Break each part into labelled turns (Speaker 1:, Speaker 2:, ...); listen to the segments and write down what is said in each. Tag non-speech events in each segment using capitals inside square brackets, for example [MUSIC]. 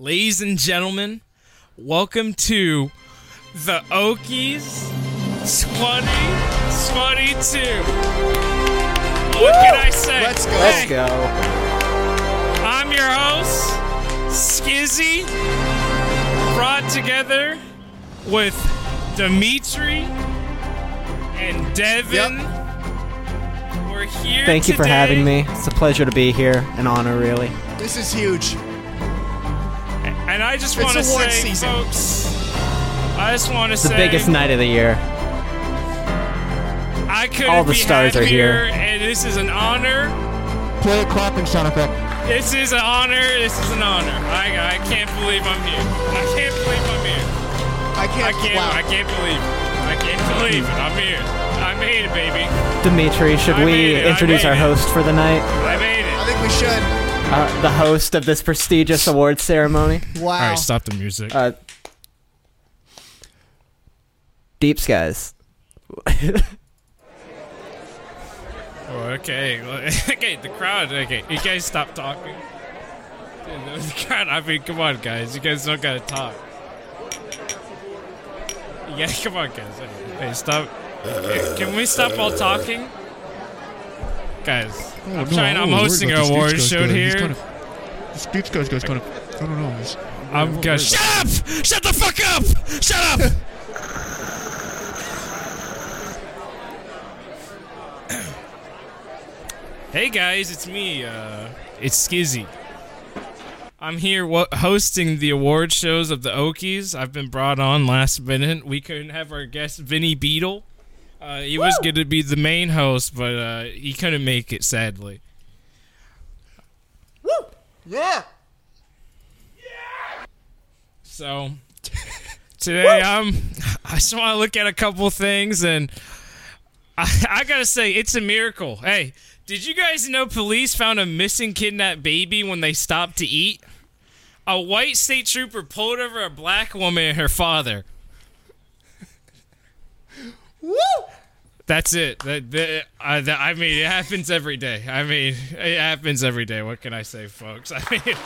Speaker 1: ladies and gentlemen, welcome to the Okies 2022. What can I say?
Speaker 2: Let's go.
Speaker 3: Let's go.
Speaker 1: I'm your host, Skizzy, brought together with Dimitri and Devin. Yep. We're here.
Speaker 3: Thank you for
Speaker 1: today.
Speaker 3: having me. It's a pleasure to be here. An honor, really.
Speaker 2: This is huge.
Speaker 1: And I just
Speaker 2: It's
Speaker 1: want to say,
Speaker 2: season.
Speaker 1: folks, I just want to
Speaker 3: It's the biggest night of the year.
Speaker 1: I couldn't
Speaker 3: all the
Speaker 1: be
Speaker 3: stars are here.
Speaker 1: and this is an honor.
Speaker 2: Play a clapping sound effect.
Speaker 1: This is an honor. This is an honor. I, I can't believe I'm here. I can't believe I'm here.
Speaker 2: I
Speaker 1: I
Speaker 2: can't.
Speaker 1: I can't.
Speaker 2: wow.
Speaker 1: I can't believe it. I can't believe it. I'm here. I made it, baby.
Speaker 3: Dimitri, should
Speaker 1: I
Speaker 3: we
Speaker 1: made it, I
Speaker 3: introduce our
Speaker 1: it.
Speaker 3: host for the night?
Speaker 1: I made it.
Speaker 2: I think we should.
Speaker 3: Uh, the host of this prestigious award ceremony?
Speaker 2: Wow.
Speaker 1: All right, stop the music.
Speaker 3: Uh, Deep Skies. [LAUGHS]
Speaker 1: Oh, okay. [LAUGHS] okay, the crowd. Okay, you guys stop talking. Dude, [LAUGHS] the crowd. I mean, come on, guys. You guys don't gotta talk. Yeah, come on, guys. Hey, hey, stop. Can we stop all talking? Guys, I'm trying. I'm hosting an award show here.
Speaker 4: This Beats guy's guy's kind of. I don't know. He's,
Speaker 1: I'm gonna shut up! Shut the fuck up! Shut up! [LAUGHS] hey guys, it's me. Uh, it's Skizzy. I'm here wa- hosting the award shows of the Okies. I've been brought on last minute. We couldn't have our guest Vinny Beetle. Uh, he was going to be the main host, but uh, he couldn't make it, sadly. Woo!
Speaker 2: Yeah. Yeah!
Speaker 1: So today I'm I just want to look at a couple things and I, [LAUGHS] I gotta say it's a miracle. Hey, did you guys know police found a missing kidnapped baby when they stopped to eat? A white state trooper pulled over a black woman and her father.
Speaker 2: Woo!
Speaker 1: That's it. I, that, I mean, it happens every day. I mean, it happens every day. What can I say, folks? [LAUGHS] I mean,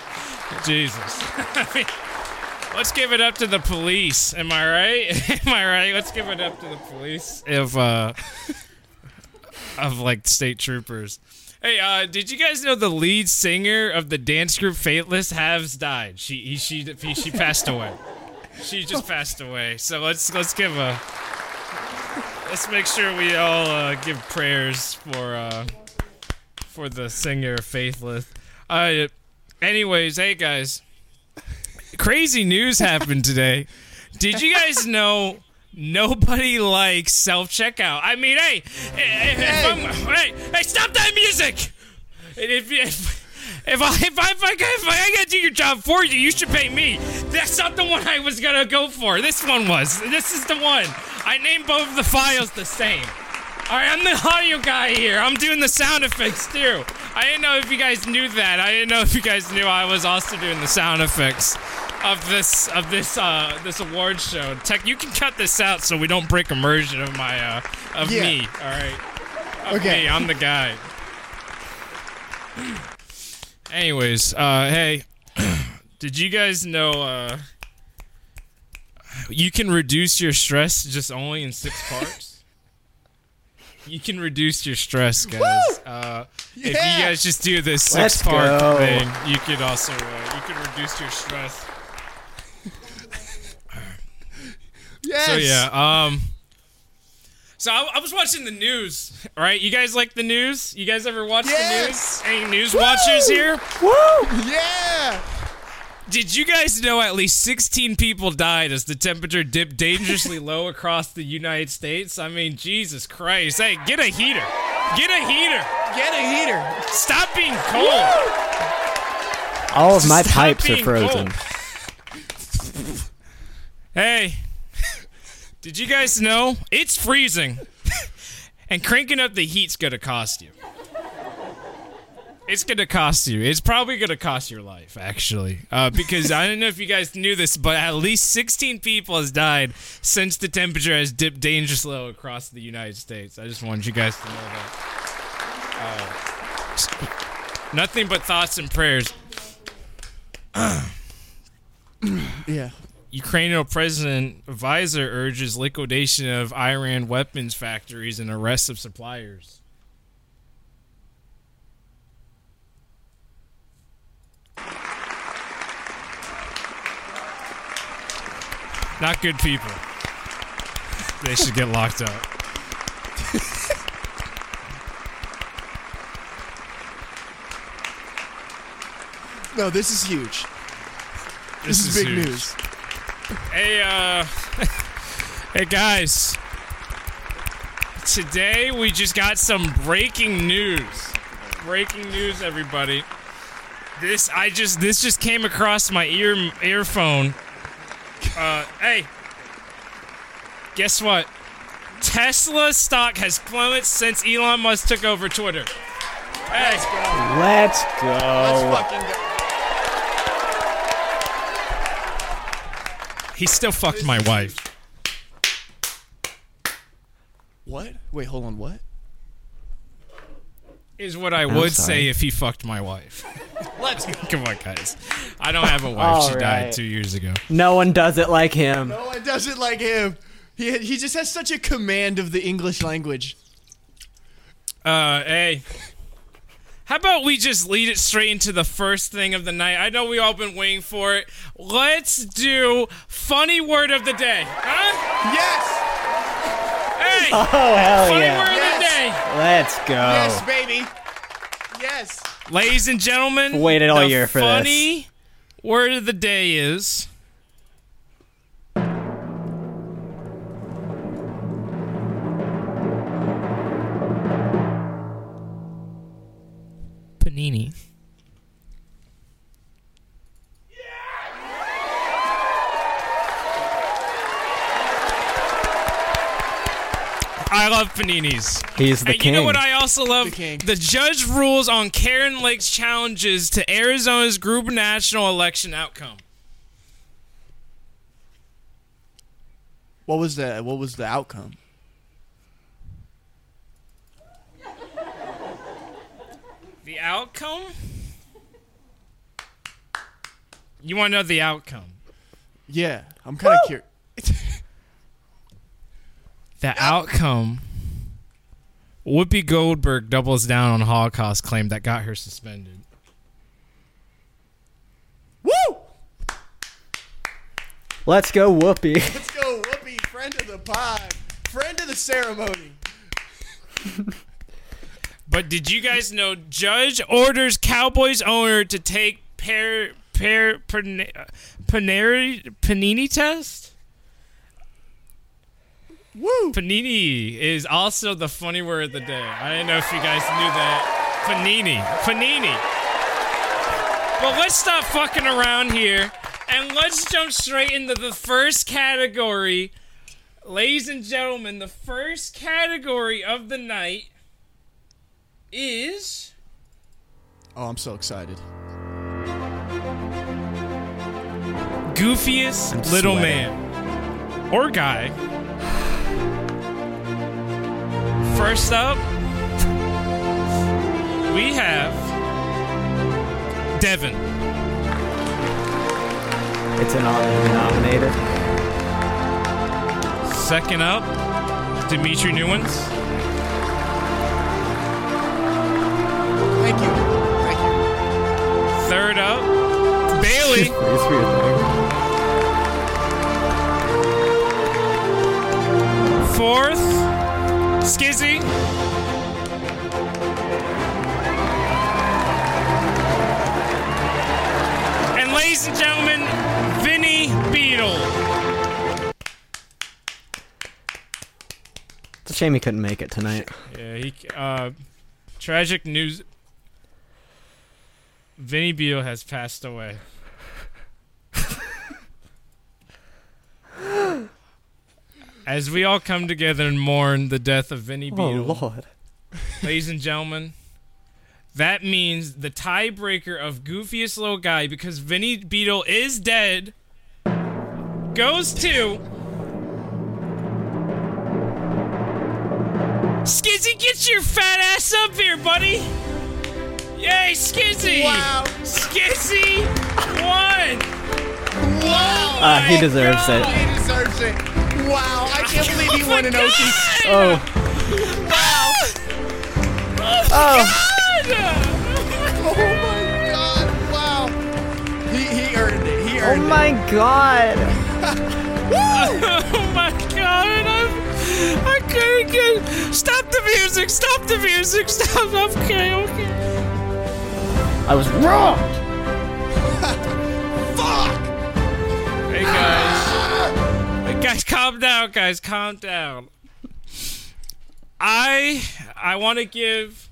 Speaker 1: Jesus. [LAUGHS] I mean, let's give it up to the police. Am I right? [LAUGHS] Am I right? Let's give it up to the police of uh, of like state troopers. Hey, uh, did you guys know the lead singer of the dance group Faithless has died? She he, she she passed away. She just passed away. So let's let's give a let's make sure we all uh, give prayers for uh, for the singer Faithless. Uh, anyways, hey guys, crazy news happened today. Did you guys know nobody likes self checkout? I mean, hey, if, if hey, hey, stop that music! If if if I if I if I, if I gotta do your job for you, you should pay me. That's not the one I was gonna go for. This one was. This is the one. I named both of the files the same. All right, I'm the audio guy here. I'm doing the sound effects too. I didn't know if you guys knew that. I didn't know if you guys knew I was also doing the sound effects of this of this uh this award show. Tech, you can cut this out so we don't break immersion of my uh of
Speaker 2: Yeah.
Speaker 1: me. All right. Of
Speaker 2: Okay.
Speaker 1: me. I'm the guy. Anyways, uh, hey, [CLEARS THROAT] did you guys know uh, you can reduce your stress just only in six [LAUGHS] parts? you can reduce your stress, guys. Uh, If you guys just do this
Speaker 3: Let's
Speaker 1: six part
Speaker 3: go.
Speaker 1: thing, you could also uh, you can reduce your stress. [LAUGHS]
Speaker 2: Yes.
Speaker 1: So yeah, um. So I, I was watching the news, right? You guys like the news? You guys ever watch
Speaker 2: Yes.
Speaker 1: the news? Any news watchers here?
Speaker 3: Woo!
Speaker 2: Yeah.
Speaker 1: Did you guys know at least 16 people died as the temperature dipped dangerously [LAUGHS] low across the United States? I mean, Jesus Christ. Hey, get a heater. Get a heater.
Speaker 2: Get a heater.
Speaker 1: Stop being cold.
Speaker 3: All of my
Speaker 1: Stop
Speaker 3: pipes are frozen.
Speaker 1: Hey, did you guys know it's freezing? [LAUGHS] and cranking up the heat's gonna cost you. It's gonna cost you. It's probably gonna cost your life, actually, uh, because I don't know if you guys knew this, but at least 16 people has died since the temperature has dipped dangerously low across the United States. I just wanted you guys to know that. Uh, nothing but thoughts and prayers. [CLEARS THROAT]
Speaker 2: Yeah.
Speaker 1: Ukrainian President Visor urges liquidation of Iran weapons factories and arrest of suppliers. Not good people. They should get locked up.
Speaker 2: No, this is huge. This, is, big
Speaker 1: huge.
Speaker 2: news.
Speaker 1: Hey, uh, [LAUGHS] hey guys. Today we just got some breaking news. Breaking news, everybody. This I just this just came across my ear earphone. Uh, hey, guess what? Tesla stock has plummeted since Elon Musk took over Twitter. Hey,
Speaker 2: Let's go.
Speaker 3: Let's
Speaker 2: Let's fucking go.
Speaker 1: He still fucked my wife.
Speaker 2: What? Wait, hold on. What?
Speaker 1: Is what I would
Speaker 3: sorry.
Speaker 1: say if he fucked my wife. [LAUGHS]
Speaker 2: Let's go.
Speaker 1: Come on, guys. I don't have a wife.
Speaker 3: All
Speaker 1: she died
Speaker 3: right.
Speaker 1: two years ago.
Speaker 3: No one does it like him.
Speaker 2: No one does it like him. He he just has such a command of the English language.
Speaker 1: Uh, hey. How about we just lead it straight into the first thing of the night? I know we all been waiting for it. Let's do funny word of the day. Huh?
Speaker 2: Yes.
Speaker 1: Hey,
Speaker 3: Oh hell
Speaker 1: funny
Speaker 3: yeah!
Speaker 1: word of the day.
Speaker 3: Let's go.
Speaker 2: Yes, baby. Yes.
Speaker 1: Ladies and gentlemen,
Speaker 3: Waited all
Speaker 1: the
Speaker 3: year for this.
Speaker 1: funny word of the day is panini. I love paninis.
Speaker 3: He's the
Speaker 1: And
Speaker 3: king.
Speaker 1: you know what I also love?
Speaker 2: The king.
Speaker 1: The judge rules on Kari Lake's challenges to Arizona's gubernatorial election outcome.
Speaker 2: What was the What was the outcome?
Speaker 1: Outcome? You want to know the outcome?
Speaker 2: Yeah, I'm kind of curious. [LAUGHS]
Speaker 1: The outcome. Whoopi Goldberg doubles down on Holocaust claim that got her suspended.
Speaker 2: Woo!
Speaker 3: Let's go, Whoopi. [LAUGHS]
Speaker 2: Let's go, Whoopi, friend of the pod, friend of the ceremony. [LAUGHS]
Speaker 1: But did you guys know Judge orders Cowboys owner to take pair pair pane- panini test?
Speaker 2: Woo!
Speaker 1: Panini is also the funny word of the day. I didn't know if you guys knew that. Panini. Panini. But let's stop fucking around here and let's jump straight into the first category. Ladies and gentlemen, the first category of the night is
Speaker 2: Oh, I'm so excited.
Speaker 1: goofiest little
Speaker 3: sweating.
Speaker 1: man or guy. First up, we have Devin.
Speaker 3: It's an honor nominated.
Speaker 1: Second up, Dimitri Newens.
Speaker 2: Thank you. Thank you.
Speaker 1: Third up, Bailey.
Speaker 3: Please for your thing.
Speaker 1: Fourth, Skizzy. And ladies and gentlemen, Vinny Beetle.
Speaker 3: It's a shame he couldn't make it tonight.
Speaker 1: Yeah, he uh tragic news Vinny Beetle has passed away. As we all come together and mourn the death of Vinny Beetle.
Speaker 3: Oh lord.
Speaker 1: ladies and gentlemen, that means the tiebreaker of goofiest little guy because Vinny Beetle is dead goes to Skizzy, get your fat ass up here, buddy! Yay, Skizzy!
Speaker 2: Wow.
Speaker 1: Skizzy won! Oh
Speaker 3: Uh, he deserves it.
Speaker 2: He deserves it. Wow, I can't believe he won an Okie.
Speaker 3: Oh. Wow. Oh.
Speaker 2: Oh my god, wow. He, he earned it. He earned it.
Speaker 3: Oh
Speaker 2: earned
Speaker 3: my god. [LAUGHS] [LAUGHS]
Speaker 1: Oh my god! I'm, I couldn't get. Stop the music! Stop the music! Stop! Okay, okay.
Speaker 3: I was wrong. [LAUGHS]
Speaker 2: Fuck!
Speaker 1: Hey guys. Hey guys, calm down, guys. Calm down. I I want to give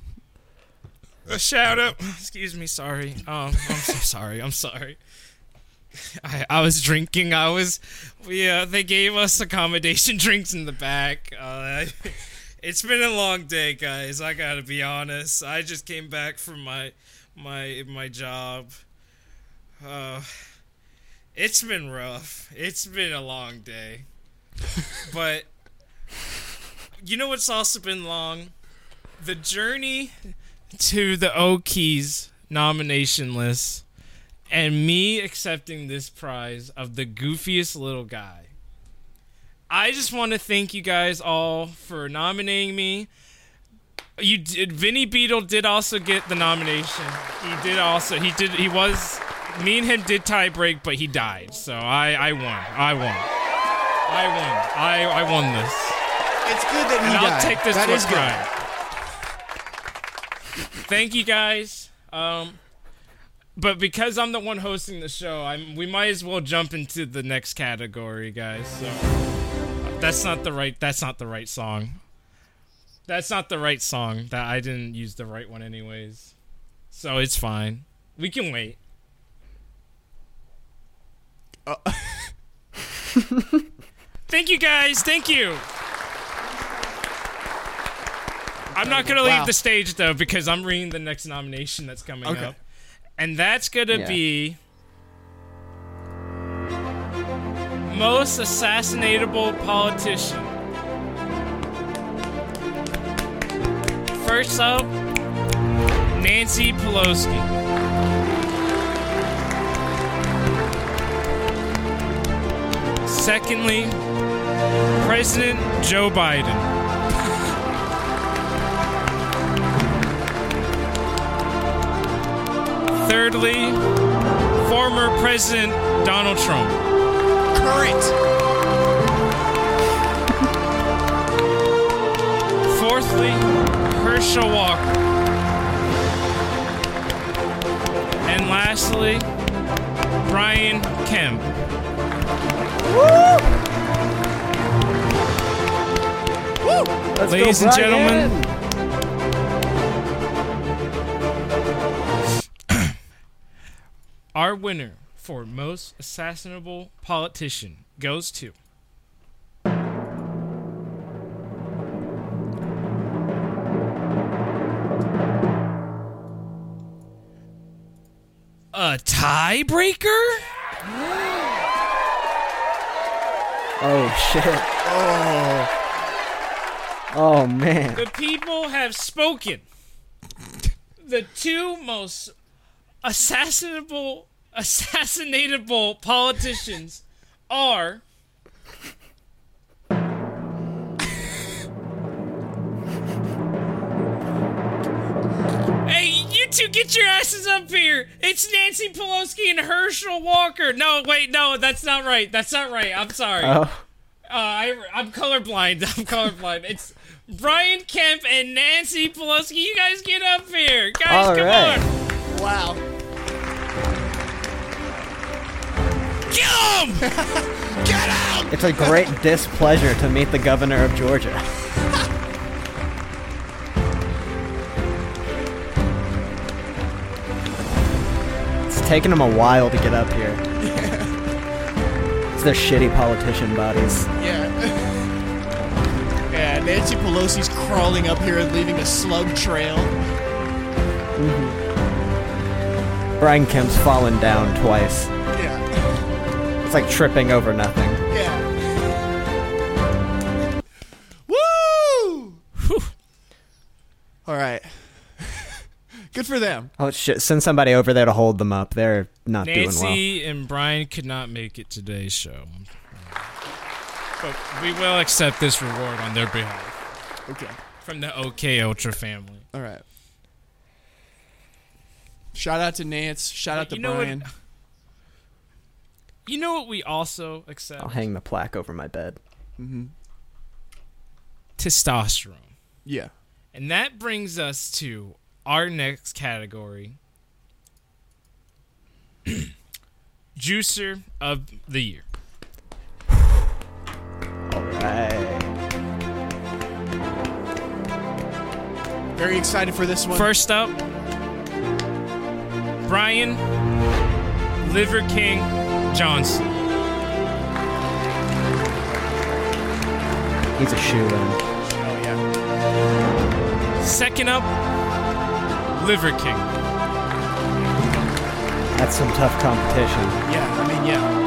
Speaker 1: a shout out. [SIGHS] Excuse me. Sorry. Um, I'm so [LAUGHS] sorry. I'm sorry. I, I was drinking. I was, yeah. They gave us accommodation [LAUGHS] drinks in the back. Uh, it's been a long day, guys. I gotta be honest. I just came back from my my my job. Uh, it's been rough. It's been a long day. [LAUGHS] but you know what's also been long? The journey to the Okies nomination list and me accepting this prize of the goofiest little guy. I just want to thank you guys all for nominating me. You did. Vinny Beetle did also get the nomination. He did also. He did. He was. Me and him did tie break, but he died. So I. I won. I won. I won. I. I won this.
Speaker 2: It's good that he
Speaker 1: And
Speaker 2: died.
Speaker 1: I'll take this
Speaker 2: That
Speaker 1: to
Speaker 2: is good.
Speaker 1: crime. Thank you guys. Um, but because I'm the one hosting the show, I'm. We might as well jump into the next category, guys. So that's not the right. That's not the right song. That's not the right song. That I didn't use the right one, anyways. So it's fine. We can wait.
Speaker 2: Uh, [LAUGHS]
Speaker 1: Thank you guys. Thank you. I'm not gonna leave
Speaker 2: Wow.
Speaker 1: the stage though because I'm reading the next nomination that's coming
Speaker 2: Okay.
Speaker 1: up, and that's gonna
Speaker 3: Yeah.
Speaker 1: be most assassinatable politician. First up, Nancy Pelosi. Secondly, President Joe Biden. Thirdly, former President Donald Trump.
Speaker 2: Current.
Speaker 1: Fourthly, Herschel Walker. And lastly, Brian Kemp.
Speaker 3: Let's
Speaker 1: Ladies
Speaker 3: go,
Speaker 1: and gentlemen. Our winner for most assassinable politician goes to a tiebreaker.
Speaker 3: Oh shit. Oh. oh man.
Speaker 1: The people have spoken. The two most assassinable, assassinatable politicians are. Two get your asses up here! It's Nancy Pelosi and Herschel Walker. No, wait, no, that's not right. That's not right. I'm sorry.
Speaker 3: Oh.
Speaker 1: Uh, I, I'm colorblind. [LAUGHS] I'm colorblind. It's Brian Kemp and Nancy Pelosi. You guys get up here. Guys,
Speaker 3: All
Speaker 1: come
Speaker 3: right.
Speaker 1: on.
Speaker 2: Wow.
Speaker 1: Get him! [LAUGHS]
Speaker 2: Get out!
Speaker 3: It's a great displeasure to meet the governor of Georgia. [LAUGHS] It's taken him a while to get up here. It's their shitty politician bodies.
Speaker 2: Yeah. [LAUGHS] Yeah, Nancy Pelosi's crawling up here and leaving a slug trail. Mm-hmm.
Speaker 3: Brian Kemp's fallen down twice.
Speaker 2: Yeah.
Speaker 3: It's like tripping over nothing.
Speaker 2: Yeah. Woo! All right. Good Good for them.
Speaker 3: Oh shit! Send somebody over there to hold them up. They're not doing well.
Speaker 1: Nancy and Brian could not make it today's show. But we will accept this reward on their behalf
Speaker 2: Okay.
Speaker 1: from the OK Ultra family.
Speaker 2: All right. Shout out to Nance. Shout out to
Speaker 1: You know what-
Speaker 2: Brian.
Speaker 1: You know what we also accept?
Speaker 3: I'll hang the plaque over my bed. Mm-hmm.
Speaker 1: Testosterone.
Speaker 2: Yeah.
Speaker 1: And that brings us to our next category [CLEARS THROAT] Juicer of the Year.
Speaker 3: All right.
Speaker 2: Very excited for this one.
Speaker 1: First up, Brian Liver King Johnson.
Speaker 3: He's a shoe in.
Speaker 2: Oh yeah.
Speaker 1: Second up, Liver King.
Speaker 3: That's some tough competition.
Speaker 2: Yeah. I mean, yeah.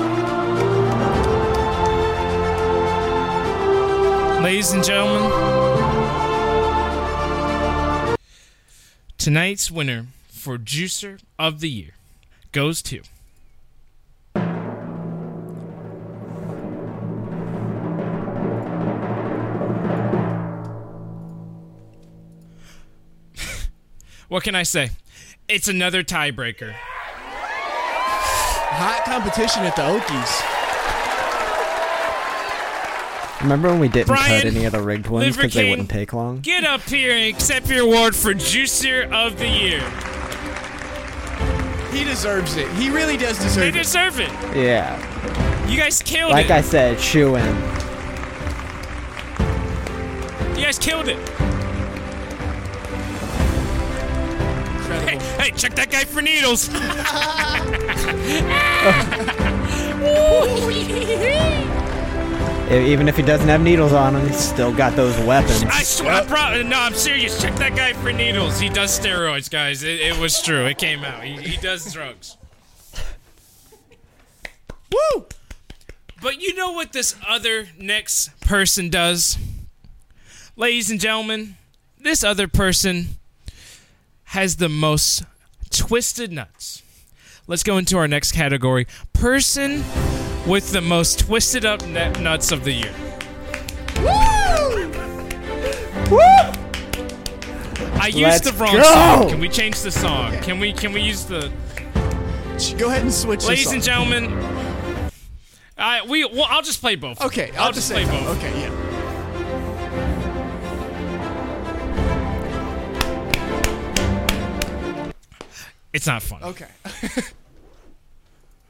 Speaker 1: Ladies and gentlemen, tonight's winner for Juicer of the Year goes to. What can I say? It's another tiebreaker.
Speaker 2: Hot competition at the Okies.
Speaker 3: Remember when we didn't
Speaker 1: Brian,
Speaker 3: cut any of the rigged ones because they wouldn't take long?
Speaker 1: Get up here and accept your award for Juicer of the Year.
Speaker 2: He deserves it. He really does deserve
Speaker 1: They
Speaker 2: it.
Speaker 1: They deserve it.
Speaker 3: Yeah.
Speaker 1: You guys killed
Speaker 3: Like
Speaker 1: it.
Speaker 3: Like I said, shoe in.
Speaker 1: you guys killed it. Hey, hey, check that guy for needles. [LAUGHS]
Speaker 3: Even if he doesn't have needles on him, he's still got those weapons.
Speaker 1: I swear, I pro- no, I'm serious. Check that guy for needles. He does steroids, guys. It, it was true. It came out. He, he does drugs.
Speaker 2: Woo!
Speaker 1: But you know what this other next person does? Ladies and gentlemen, this other person has the most twisted nuts. Let's go into our next category person with the most twisted up net nuts of the year. Woo! I used
Speaker 3: Let's
Speaker 1: the wrong
Speaker 3: go!
Speaker 1: song. Can we change the song? Can we can we use the
Speaker 2: Go ahead and switch.
Speaker 1: Ladies and gentlemen, I we well, I'll just play both.
Speaker 2: Okay, I'll, just say
Speaker 1: play both.
Speaker 2: Okay, yeah.
Speaker 1: It's not fun.
Speaker 2: Okay.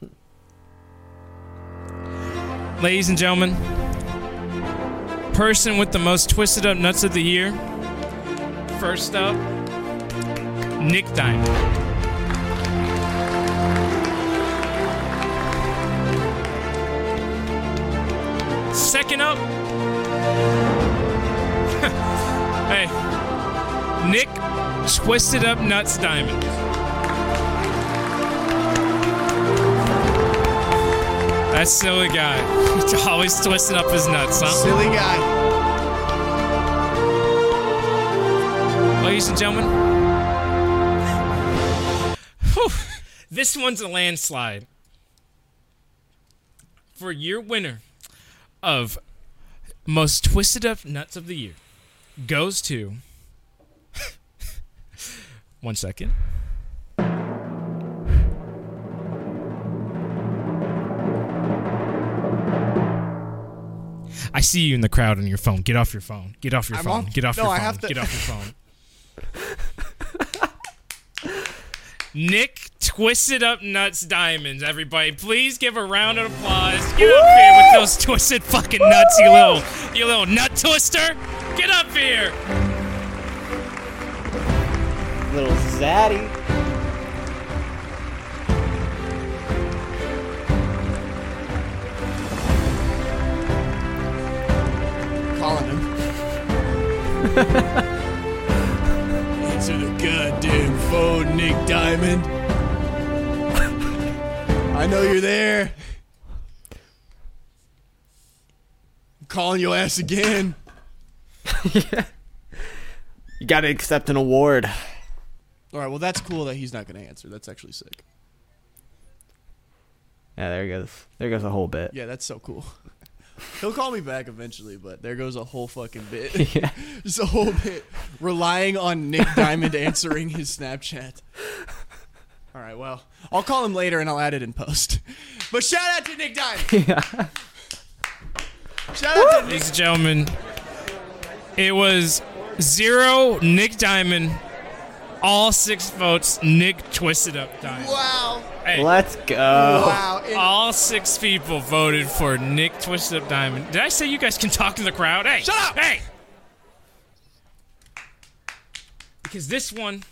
Speaker 2: [LAUGHS]
Speaker 1: Ladies and gentlemen, person with the most twisted up nuts of the year. First up, Nick Diamond. Second up, [LAUGHS] hey, Nick Twisted Up Nuts Diamond. That silly guy. He's [LAUGHS] always twisting up his nuts, huh?
Speaker 2: Silly guy.
Speaker 1: Ladies and gentlemen. [LAUGHS] Whew. This one's a landslide. For your winner of most twisted up nuts of the year goes to. [LAUGHS] One second. I see you in the crowd on your phone. Get off your phone. Get off your
Speaker 2: I'm
Speaker 1: phone.
Speaker 2: off-
Speaker 1: Get off
Speaker 2: No,
Speaker 1: your
Speaker 2: I
Speaker 1: phone.
Speaker 2: have to-
Speaker 1: Get off your phone. [LAUGHS] Nick Twisted Up Nuts Diamonds, everybody. Please give a round of applause. Get up here with those twisted fucking nuts, you little you little nut twister. Get up here.
Speaker 3: Little zaddy.
Speaker 2: Answer the goddamn phone, Nick Diamond. I know you're there. I'm calling your ass again. yeah. [LAUGHS]
Speaker 3: You gotta accept an award.
Speaker 2: All right, well that's cool that he's not going to answer. That's actually sick.
Speaker 3: Yeah, there goes. There goes a whole bit.
Speaker 2: Yeah, that's so cool. He'll call me back eventually, but there goes a whole fucking bit. [LAUGHS]
Speaker 3: Yeah. [LAUGHS]
Speaker 2: Just a whole bit relying on Nick Diamond answering his Snapchat. All right, well, I'll call him later and I'll add it in post. [LAUGHS] But shout out to Nick Diamond.
Speaker 3: yeah.
Speaker 2: Shout out to Nick.
Speaker 1: Ladies and gentlemen, it was zero Nick Diamond, all six votes Nick Twisted Up Diamond.
Speaker 2: Wow.
Speaker 1: Hey,
Speaker 3: Let's go.
Speaker 2: Wow. And-
Speaker 1: all six people voted for Nick Twisted Up Diamond. Did I say you guys can talk in the crowd? Hey,
Speaker 2: Shut up!
Speaker 1: Hey, because this one,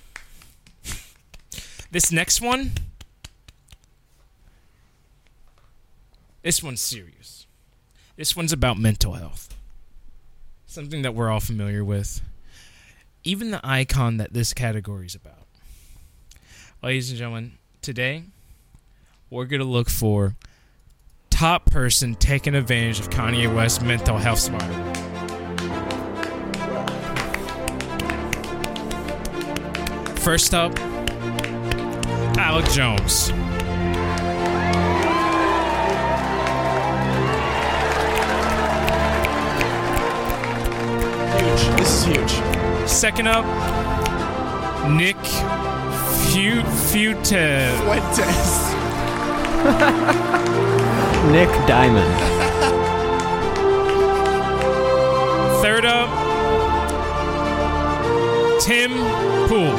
Speaker 1: this next one, this one's serious. This one's about mental health. Something that we're all familiar with. Even the icon that this category is about. Ladies and gentlemen, today we're going to look for top person taking advantage of Kanye West's mental health spiral. First up, Alex Jones.
Speaker 2: huge. This is huge.
Speaker 1: Second up, Nick Fute Futev.
Speaker 2: Fuentes. [LAUGHS]
Speaker 3: Nick Diamond.
Speaker 1: Third up, Tim Pool.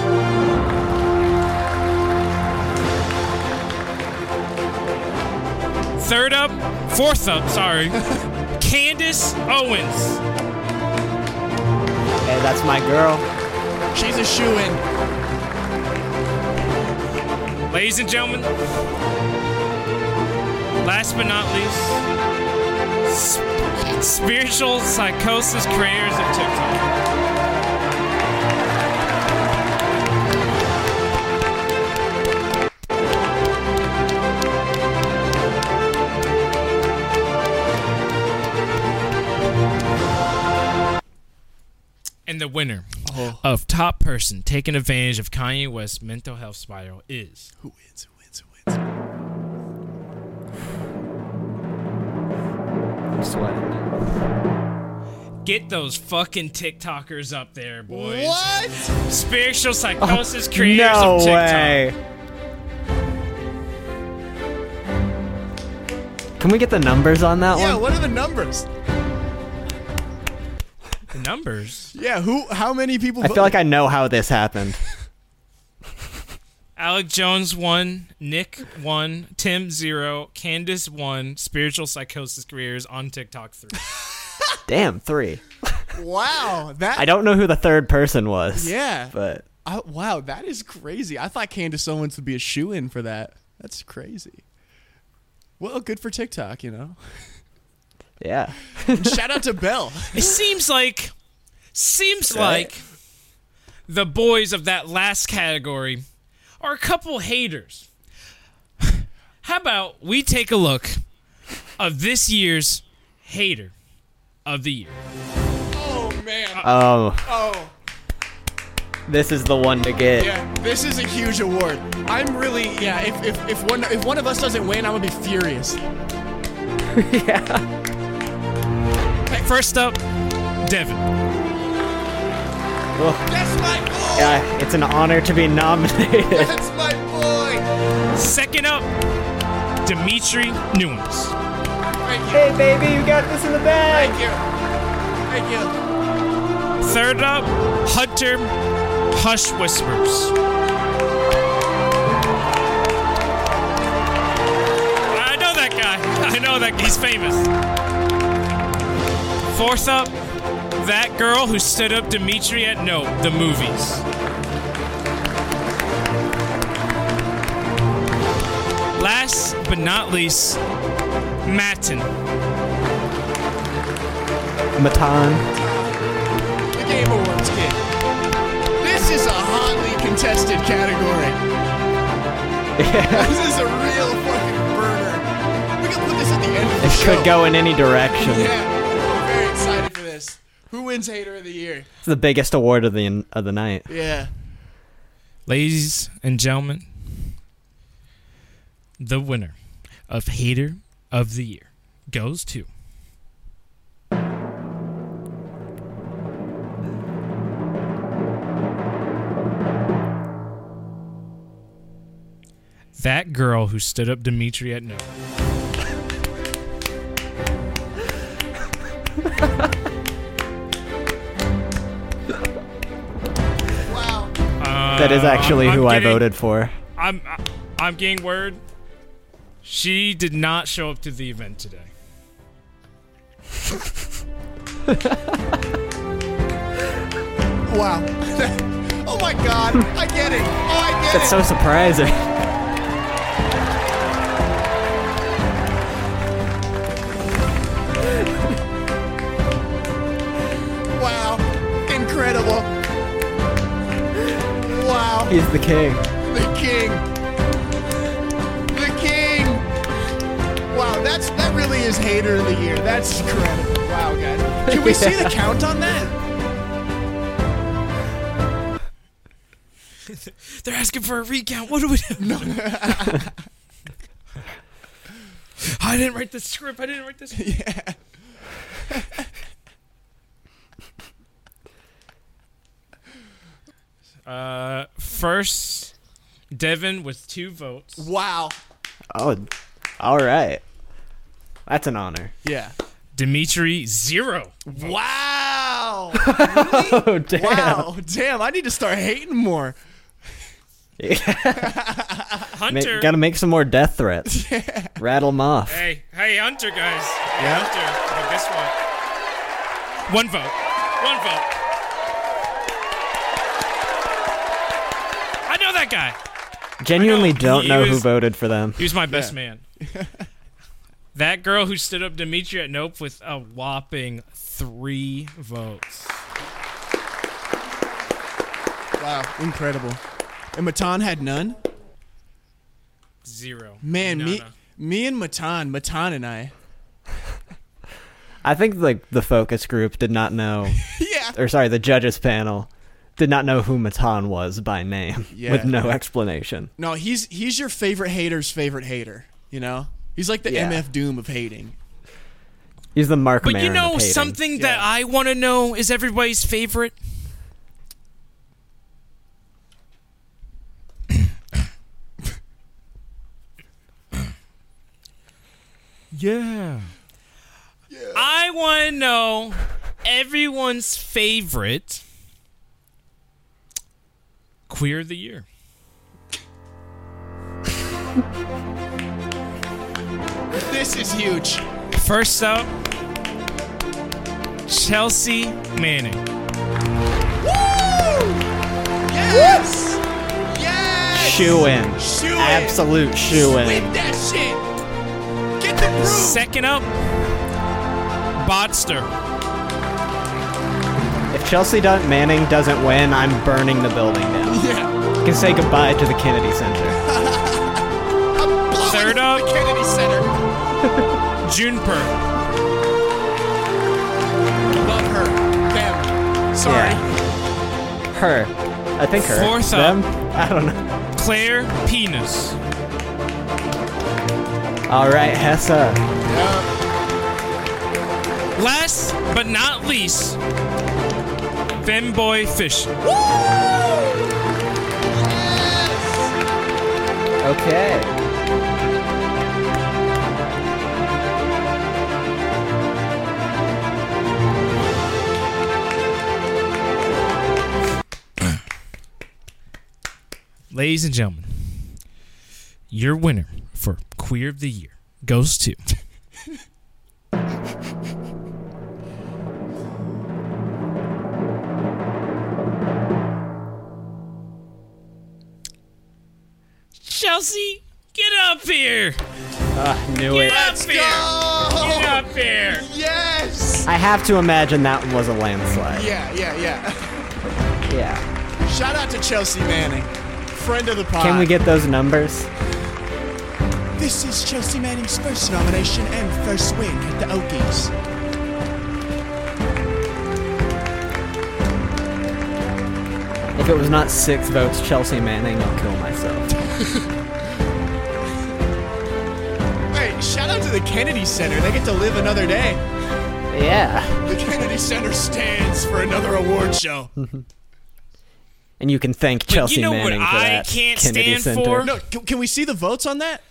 Speaker 1: Third up, fourth up, sorry, [LAUGHS] Candace Owens.
Speaker 3: Hey, that's my girl.
Speaker 2: She's a shoe in.
Speaker 1: Ladies and gentlemen, last but not least, sp- spiritual psychosis creators of TikTok. The winner
Speaker 2: Oh.
Speaker 1: of top person taking advantage of Kanye West's mental health spiral is
Speaker 2: Who wins? Who wins? Who wins?
Speaker 3: I'm sweating.
Speaker 1: Get those fucking TikTokers up there, boys.
Speaker 2: What?
Speaker 1: Spiritual oh, psychosis creators
Speaker 3: no
Speaker 1: of TikTok.
Speaker 3: way. Can we get the numbers on that
Speaker 2: Yeah.
Speaker 3: one?
Speaker 2: Yeah, what are the numbers?
Speaker 1: The numbers.
Speaker 2: Yeah. Who? How many people?
Speaker 3: I feel like I know how this happened. [LAUGHS]
Speaker 1: Alex Jones one, Nick one, Tim zero, Candace one, spiritual psychosis careers on TikTok three. [LAUGHS]
Speaker 3: Damn, three.
Speaker 2: Wow. That.
Speaker 3: I don't know who the third person was.
Speaker 2: Yeah.
Speaker 3: But
Speaker 2: I, wow. That is crazy. I thought Candace Owens would be a shoe in for that. That's crazy. Well, good for TikTok, you know.
Speaker 3: yeah.
Speaker 2: Shout out to Bell.
Speaker 1: It seems like seems
Speaker 3: Right.
Speaker 1: like the boys of that last category are a couple haters. [SIGHS] How about we take a look of this year's hater of the year?
Speaker 2: Oh man.
Speaker 3: Uh, oh,
Speaker 2: Oh.
Speaker 3: this is the one to get.
Speaker 2: Yeah, this is a huge award. I'm really yeah. If, if, if one if one of us doesn't win, I'm gonna be furious. [LAUGHS]
Speaker 3: yeah.
Speaker 1: First up, Devin.
Speaker 3: Well,
Speaker 2: That's my boy.
Speaker 3: yeah, it's an honor to be nominated. [LAUGHS]
Speaker 2: That's my boy.
Speaker 1: Second up, Dimitri Nunes.
Speaker 2: Thank
Speaker 3: hey, baby, you got this in the bag.
Speaker 2: Thank you. Thank you.
Speaker 1: Third up, Hunter Hush Whispers. I know that guy. [LAUGHS] I know that he's famous. Fourth up, that girl who stood up Dimitri at No, the movies. Last but not least, Matin.
Speaker 3: Matan.
Speaker 2: The Game Awards kid. This is a hotly contested category. This is a real fucking burner. We can put this at the end of the
Speaker 3: It
Speaker 2: show.
Speaker 3: could go in any direction.
Speaker 2: Yeah, Who wins Hater of the Year?
Speaker 3: It's the biggest award of the of the night.
Speaker 2: Yeah.
Speaker 1: Ladies and gentlemen, the winner of Hater of the Year goes to. That girl who stood up Dimitri at no. [LAUGHS]
Speaker 3: That is actually
Speaker 1: I'm
Speaker 3: who I
Speaker 1: getting-
Speaker 3: voted for.
Speaker 1: I'm I'm getting word. She did not show up to the event today.
Speaker 2: Wow. [LAUGHS] oh my god. I get it. Oh, I get it!
Speaker 3: That's
Speaker 2: it.
Speaker 3: so surprising.
Speaker 2: Wow.
Speaker 3: He's the king.
Speaker 2: The king. The king. Wow, that's that really is hater of the year. That's incredible. Wow, guys. Can we see the [LAUGHS] count on that? [LAUGHS]
Speaker 1: They're asking for a recount. What do we do? No. [LAUGHS] I didn't write the script. I didn't write this.
Speaker 2: Yeah.
Speaker 1: Uh, first, Devin with two votes.
Speaker 2: Wow.
Speaker 3: Oh, all right. That's an honor.
Speaker 2: Yeah.
Speaker 1: Dimitri zero.
Speaker 2: Wow. [LAUGHS]
Speaker 3: Oh damn!
Speaker 2: wow. Damn, I need to start hating more. [LAUGHS]
Speaker 1: Hunter.
Speaker 3: gotta make some more death threats. [LAUGHS] Rattle them off.
Speaker 1: hey, hey, Hunter, guys. Hey,
Speaker 2: Yeah?
Speaker 1: Hunter. But guess what? One vote. One vote. That guy.
Speaker 3: Genuinely
Speaker 1: I know,
Speaker 3: don't
Speaker 1: he
Speaker 3: know who voted for them.
Speaker 1: He was my best
Speaker 2: Yeah.
Speaker 1: man. [LAUGHS] that girl who stood up Dimitri at Nope with a whopping three votes.
Speaker 2: Wow. Incredible. And Matan had none?
Speaker 1: Zero.
Speaker 2: Man, me
Speaker 1: Nada.
Speaker 2: me and Matan, Matan and I.
Speaker 3: I think like the focus group did not know, [LAUGHS]
Speaker 2: Yeah.
Speaker 3: or sorry, the judges panel did not know who Matan was by name, [LAUGHS]
Speaker 2: Yeah.
Speaker 3: with no explanation.
Speaker 2: No, he's he's your favorite hater's favorite hater, you know? He's like the
Speaker 3: Yeah.
Speaker 2: MF Doom of hating.
Speaker 3: He's the Mark
Speaker 1: But you know
Speaker 3: of hating.
Speaker 1: something that I want to know is everybody's favorite? [COUGHS] yeah. yeah. I want to know everyone's favorite queer of the year.
Speaker 2: This is huge.
Speaker 1: First up, Chelsea Manning.
Speaker 2: Yes! Yes!
Speaker 3: Shoe in.
Speaker 2: Shoe in.
Speaker 3: Absolute shoe in.
Speaker 2: Whip that shit. Get the proof.
Speaker 1: Second up, Bodster.
Speaker 3: If Chelsea Dun- Manning doesn't win, I'm burning the building down.
Speaker 2: yeah.
Speaker 3: You can say goodbye to the Kennedy Center. [LAUGHS]
Speaker 2: I'm blowing
Speaker 1: Third
Speaker 2: up
Speaker 1: up.
Speaker 2: the Kennedy Center. [LAUGHS]
Speaker 1: Juniper.
Speaker 2: Love her. Them. Sorry.
Speaker 3: Yeah. Her. I think her.
Speaker 1: Fourth
Speaker 3: Them? I don't know.
Speaker 1: Claire Penis.
Speaker 3: All right, Hessa.
Speaker 1: Last but not least, Femboy Fish.
Speaker 3: Okay.
Speaker 1: Ladies and gentlemen, your winner for Queer of the Year goes to. Chelsea, get up here!
Speaker 3: Uh, knew
Speaker 1: Get
Speaker 3: it.
Speaker 1: up
Speaker 2: Let's
Speaker 1: here!
Speaker 2: go!
Speaker 1: Get up here!
Speaker 2: Yes!
Speaker 3: I have to imagine that one was a landslide.
Speaker 2: Yeah, yeah, yeah.
Speaker 3: Yeah.
Speaker 2: Shout out to Chelsea Manning, friend of the pod.
Speaker 3: Can we get those numbers?
Speaker 2: This is Chelsea Manning's first nomination and first win at the Okies.
Speaker 3: If it was not six votes, Chelsea Manning, I'll kill myself. [LAUGHS]
Speaker 2: shout out to the Kennedy Center. They get to live another day.
Speaker 3: Yeah.
Speaker 2: The Kennedy Center stands for another award show. [LAUGHS]
Speaker 3: And you can thank Chelsea
Speaker 1: you know what
Speaker 3: Manning for
Speaker 1: I
Speaker 3: that.
Speaker 1: can't
Speaker 3: Kennedy
Speaker 1: stand
Speaker 3: Center.
Speaker 1: for?
Speaker 2: No, can, can we see the votes on that?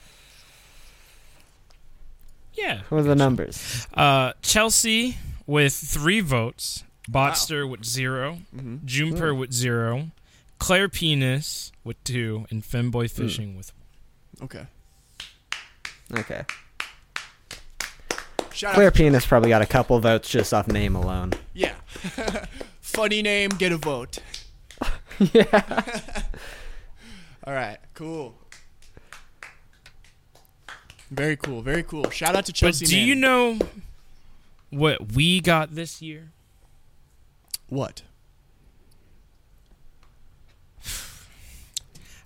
Speaker 1: Yeah.
Speaker 3: What are the numbers?
Speaker 1: Uh, Chelsea with three votes. Botster with 0 mm-hmm. Juniper mm. with zero. Claire Penis with two. And Femboy mm. Fishing with one.
Speaker 2: Okay.
Speaker 3: Okay.
Speaker 2: Shout
Speaker 3: Claire
Speaker 2: out.
Speaker 3: Penis probably got a couple votes just off name alone.
Speaker 2: Yeah. [LAUGHS] Funny name, get a vote. [LAUGHS]
Speaker 3: yeah. [LAUGHS]
Speaker 2: All right, cool. Very cool, very cool. Shout out to Chelsea.
Speaker 1: But
Speaker 2: Chelsea.
Speaker 1: do you know what we got this year?
Speaker 2: what?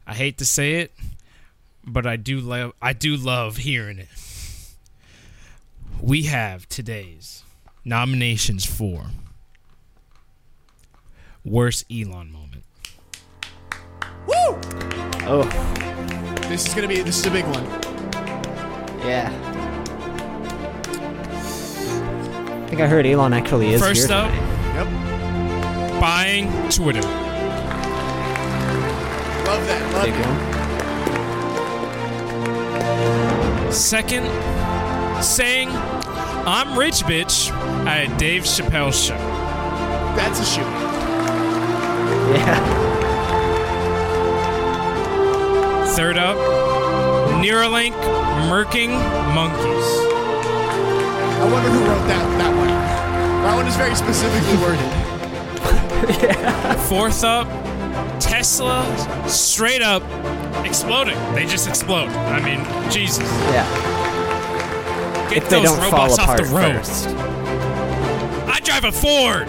Speaker 1: I hate to say it, but I do love I do love hearing it. We have today's nominations for worst Elon moment.
Speaker 2: Woo!
Speaker 3: Oh,
Speaker 2: This is gonna be. This is a big one.
Speaker 3: yeah. I think I heard Elon actually is
Speaker 1: First
Speaker 3: here
Speaker 1: up,
Speaker 3: tonight.
Speaker 2: Yep.
Speaker 1: buying Twitter.
Speaker 2: Love that. Love
Speaker 3: Big
Speaker 1: Second, saying I'm rich bitch at a Dave Chappelle show.
Speaker 2: That's a shoot.
Speaker 3: Yeah.
Speaker 1: Third up, Neuralink murking monkeys.
Speaker 2: I wonder who wrote that. That one. That one is very specifically worded. [LAUGHS] yeah.
Speaker 1: Fourth up, Tesla straight up exploding. They just explode. I mean, Jesus.
Speaker 3: Yeah.
Speaker 1: Get
Speaker 3: If they
Speaker 1: those
Speaker 3: don't fall
Speaker 1: robots off the road.
Speaker 3: first.
Speaker 1: I drive a Ford.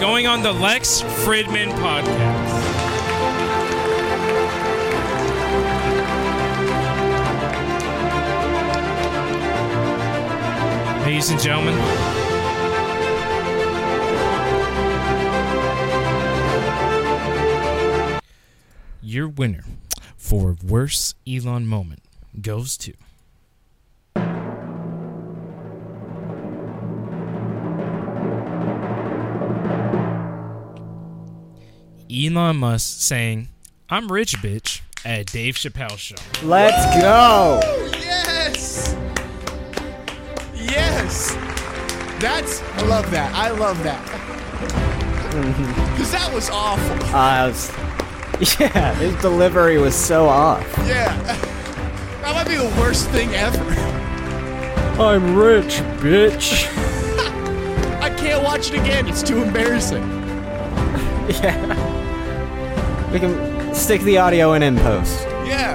Speaker 1: Going on the Lex Fridman podcast. Ladies and gentlemen, your winner for worse Elon moment goes to. Elon Musk saying, I'm rich, bitch, at Dave Chappelle show.
Speaker 3: Let's go.
Speaker 2: Yes. Yes. That's. I love that. I love that. [LAUGHS] Because that was awful.
Speaker 3: Uh, I was, [LAUGHS] yeah, his delivery was so off.
Speaker 2: Yeah. That might be the worst thing ever.
Speaker 3: I'm rich, bitch. [LAUGHS]
Speaker 2: I can't watch it again. It's too embarrassing. [LAUGHS]
Speaker 3: yeah. We can stick the audio in in post.
Speaker 2: Yeah.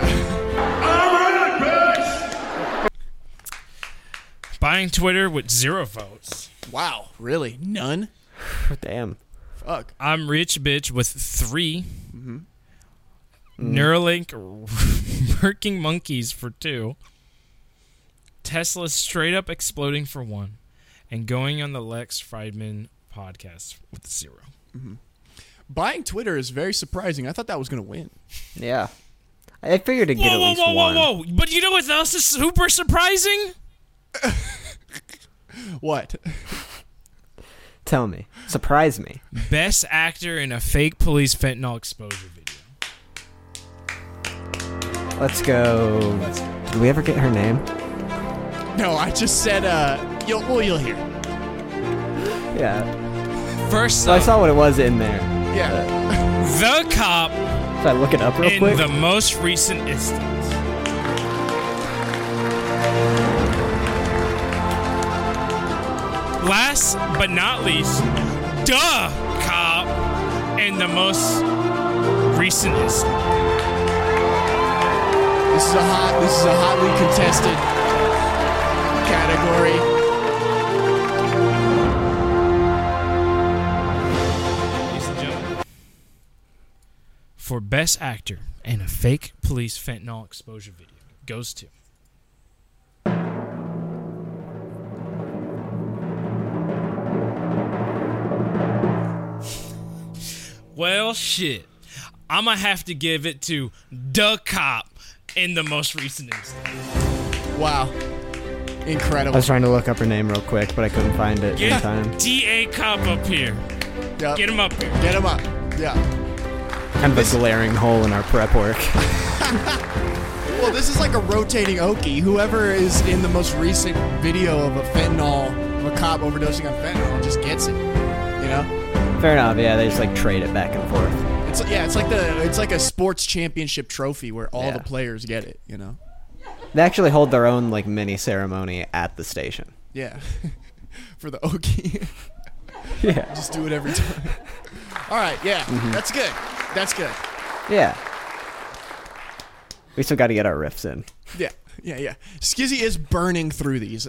Speaker 2: I'm rich, bitch.
Speaker 1: Buying Twitter with zero votes.
Speaker 2: Wow. Really? None? [SIGHS]
Speaker 3: Damn.
Speaker 2: Fuck.
Speaker 1: I'm rich, bitch, with 3 Neuralink [LAUGHS] working monkeys for two. Tesla straight up exploding for one. And going on the Lex Fridman podcast with zero. Mm-hmm.
Speaker 2: Buying Twitter is very surprising. I thought that was going to win.
Speaker 3: Yeah. I figured it to get
Speaker 1: Whoa,
Speaker 3: at
Speaker 1: whoa,
Speaker 3: least
Speaker 1: whoa,
Speaker 3: one.
Speaker 1: whoa, whoa. But you know what else is super surprising? [LAUGHS]
Speaker 2: What?
Speaker 3: Tell me. Surprise me.
Speaker 1: Best actor in a fake police fentanyl exposure video.
Speaker 3: Let's go. Did we ever get her name?
Speaker 2: No, I just said, uh, you'll, well, you'll hear.
Speaker 3: Yeah.
Speaker 1: First
Speaker 3: So I
Speaker 1: up,
Speaker 3: saw what it was in there.
Speaker 2: Yeah.
Speaker 1: the cop
Speaker 3: Should I look it up real
Speaker 1: in
Speaker 3: quick?
Speaker 1: the most recent instance. Last but not least, duh cop in the most recent instance.
Speaker 2: This is a hot, this is a hotly contested category.
Speaker 1: For best actor in a fake police fentanyl exposure video goes to Well, shit. I'm gonna have to give it to the cop in the most recent instance.
Speaker 2: Wow. Incredible.
Speaker 3: I was trying to look up her name real quick, but I couldn't find it in time.
Speaker 1: DA cop up here.
Speaker 2: Yep.
Speaker 1: Get him up here.
Speaker 2: Get him up. Yeah.
Speaker 3: Kind of a glaring hole in our prep work. [LAUGHS] [LAUGHS]
Speaker 2: Well, this is like a rotating Okie. Whoever is in the most recent video of a fentanyl, of a cop overdosing on fentanyl, just gets it. You know?
Speaker 3: Fair enough. Yeah, they just like trade it back and forth.
Speaker 2: It's yeah, it's like the it's like a sports championship trophy where all
Speaker 3: Yeah.
Speaker 2: the players get it. You know?
Speaker 3: They actually hold their own like mini ceremony at the station.
Speaker 2: Yeah. [LAUGHS] For the Okie, [LAUGHS]
Speaker 3: Yeah.
Speaker 2: just do it every time. All right. Yeah.
Speaker 3: Mm-hmm.
Speaker 2: That's good. That's good.
Speaker 3: Yeah. We still got to get our riffs in.
Speaker 2: Yeah. Yeah. Yeah. Skizzy is burning through these.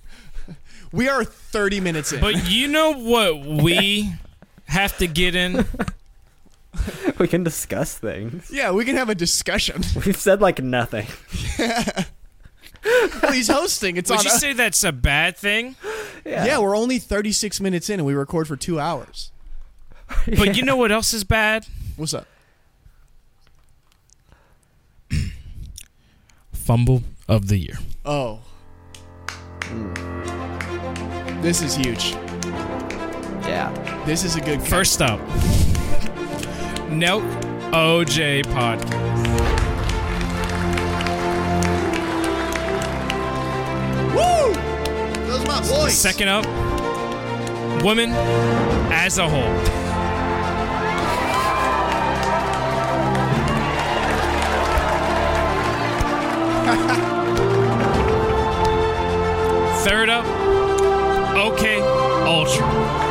Speaker 2: [LAUGHS] we are 30 minutes in.
Speaker 1: But you know what we have to get in? [LAUGHS]
Speaker 3: We can discuss things.
Speaker 2: yeah, we can have a discussion. [LAUGHS]
Speaker 3: We've said like nothing.
Speaker 2: well, he's hosting. It's
Speaker 1: Would
Speaker 2: on.
Speaker 1: you say that's a bad thing?
Speaker 2: yeah, we're only 36 minutes in and we record for two hours.
Speaker 1: But you know what else is bad?
Speaker 2: What's up? [CLEARS THROAT]
Speaker 1: Fumble of the year.
Speaker 2: Oh. This is huge.
Speaker 3: Yeah.
Speaker 2: This is a good cut.
Speaker 1: First up, Nelk OJ podcast.
Speaker 2: Woo! Those my boys.
Speaker 1: Second up, women as a whole. [LAUGHS] Third up, OK Ultra.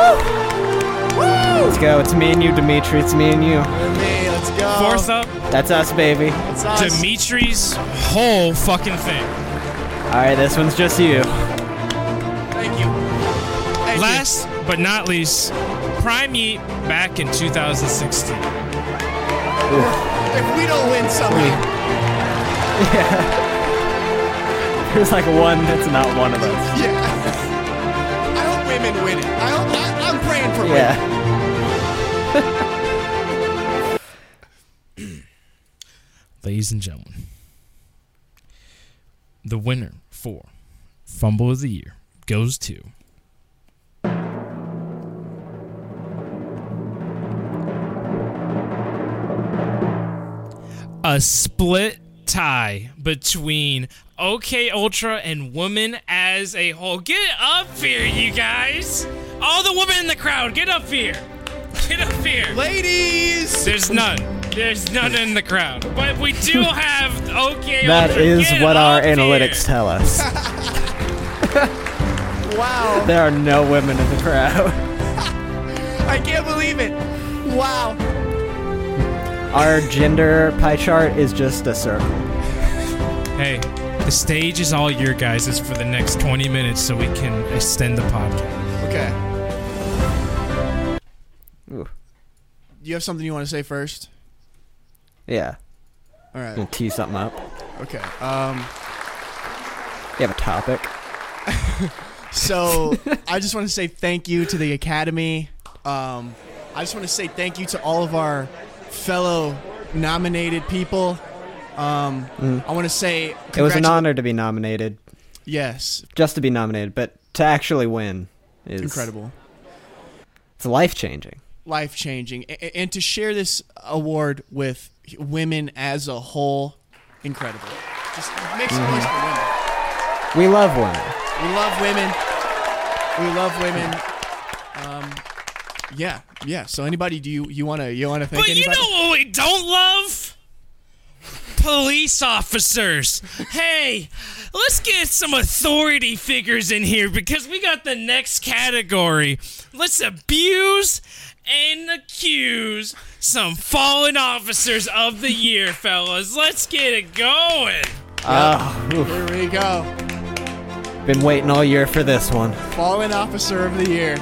Speaker 3: Let's go. It's me and you, Dimitri. It's me and you.
Speaker 2: Hey, let's go.
Speaker 1: Fourth up,
Speaker 3: That's us, baby.
Speaker 2: It's us.
Speaker 1: Dimitri's whole fucking thing.
Speaker 3: All right, this one's just you.
Speaker 2: Thank you. Thank you.
Speaker 1: Last but not least, Prime Yeet back in 2016.
Speaker 2: If we don't win something, [LAUGHS] Yeah.
Speaker 3: There's like one that's not one of us.
Speaker 2: yeah. I hope women win it. I hope. I, I'm praying for women. [LAUGHS]
Speaker 1: Ladies and gentlemen, the winner for Fumble of the Year goes to. A split tie between OK Ultra and Women as a whole. Get up here, you guys! All the women in the crowd, get up here! Get up here!
Speaker 2: Ladies.
Speaker 1: There's none. There's none in the crowd. But we do [LAUGHS] have okay.
Speaker 3: That
Speaker 1: Ultra.
Speaker 3: is
Speaker 1: Get
Speaker 3: what our
Speaker 1: up
Speaker 3: analytics tell us. [LAUGHS]
Speaker 2: Wow.
Speaker 3: There are no women in the crowd. [LAUGHS]
Speaker 2: I can't believe it. Wow.
Speaker 3: Our gender pie chart is just a circle.
Speaker 1: Hey, the stage is all your guys' is for the next 20 minutes so we can extend the podcast.
Speaker 2: Okay.
Speaker 3: Ooh.
Speaker 2: Do you have something you want to say first?
Speaker 3: Yeah.
Speaker 2: All right.
Speaker 3: I'm Gonna tee something up.
Speaker 2: Okay. Um.
Speaker 3: You have a topic. [LAUGHS]
Speaker 2: So I just want to say thank you to the Academy. Um, I just want to say thank you to all of our fellow nominated people. Um, I want to say
Speaker 3: Mm. It was an honor to be nominated,
Speaker 2: Yes,
Speaker 3: just to be nominated, but to actually win is
Speaker 2: incredible,
Speaker 3: It's life changing.
Speaker 2: life changing, and to share this award with women as a whole, incredible. Just make some noise for women.
Speaker 3: We love women.
Speaker 2: We love women. We love women. Um, yeah, yeah. So anybody, do you you wanna you wanna thank
Speaker 1: But you
Speaker 2: anybody?
Speaker 1: know what we don't love? Police officers. Hey, let's get some authority figures in here because we got the next category. Let's abuse and accuse some fallen officers of the year, fellas. Let's get it going.
Speaker 3: Oh, oof.
Speaker 2: Here we go.
Speaker 3: been waiting all year for this one.
Speaker 2: Fallen Officer of the Year.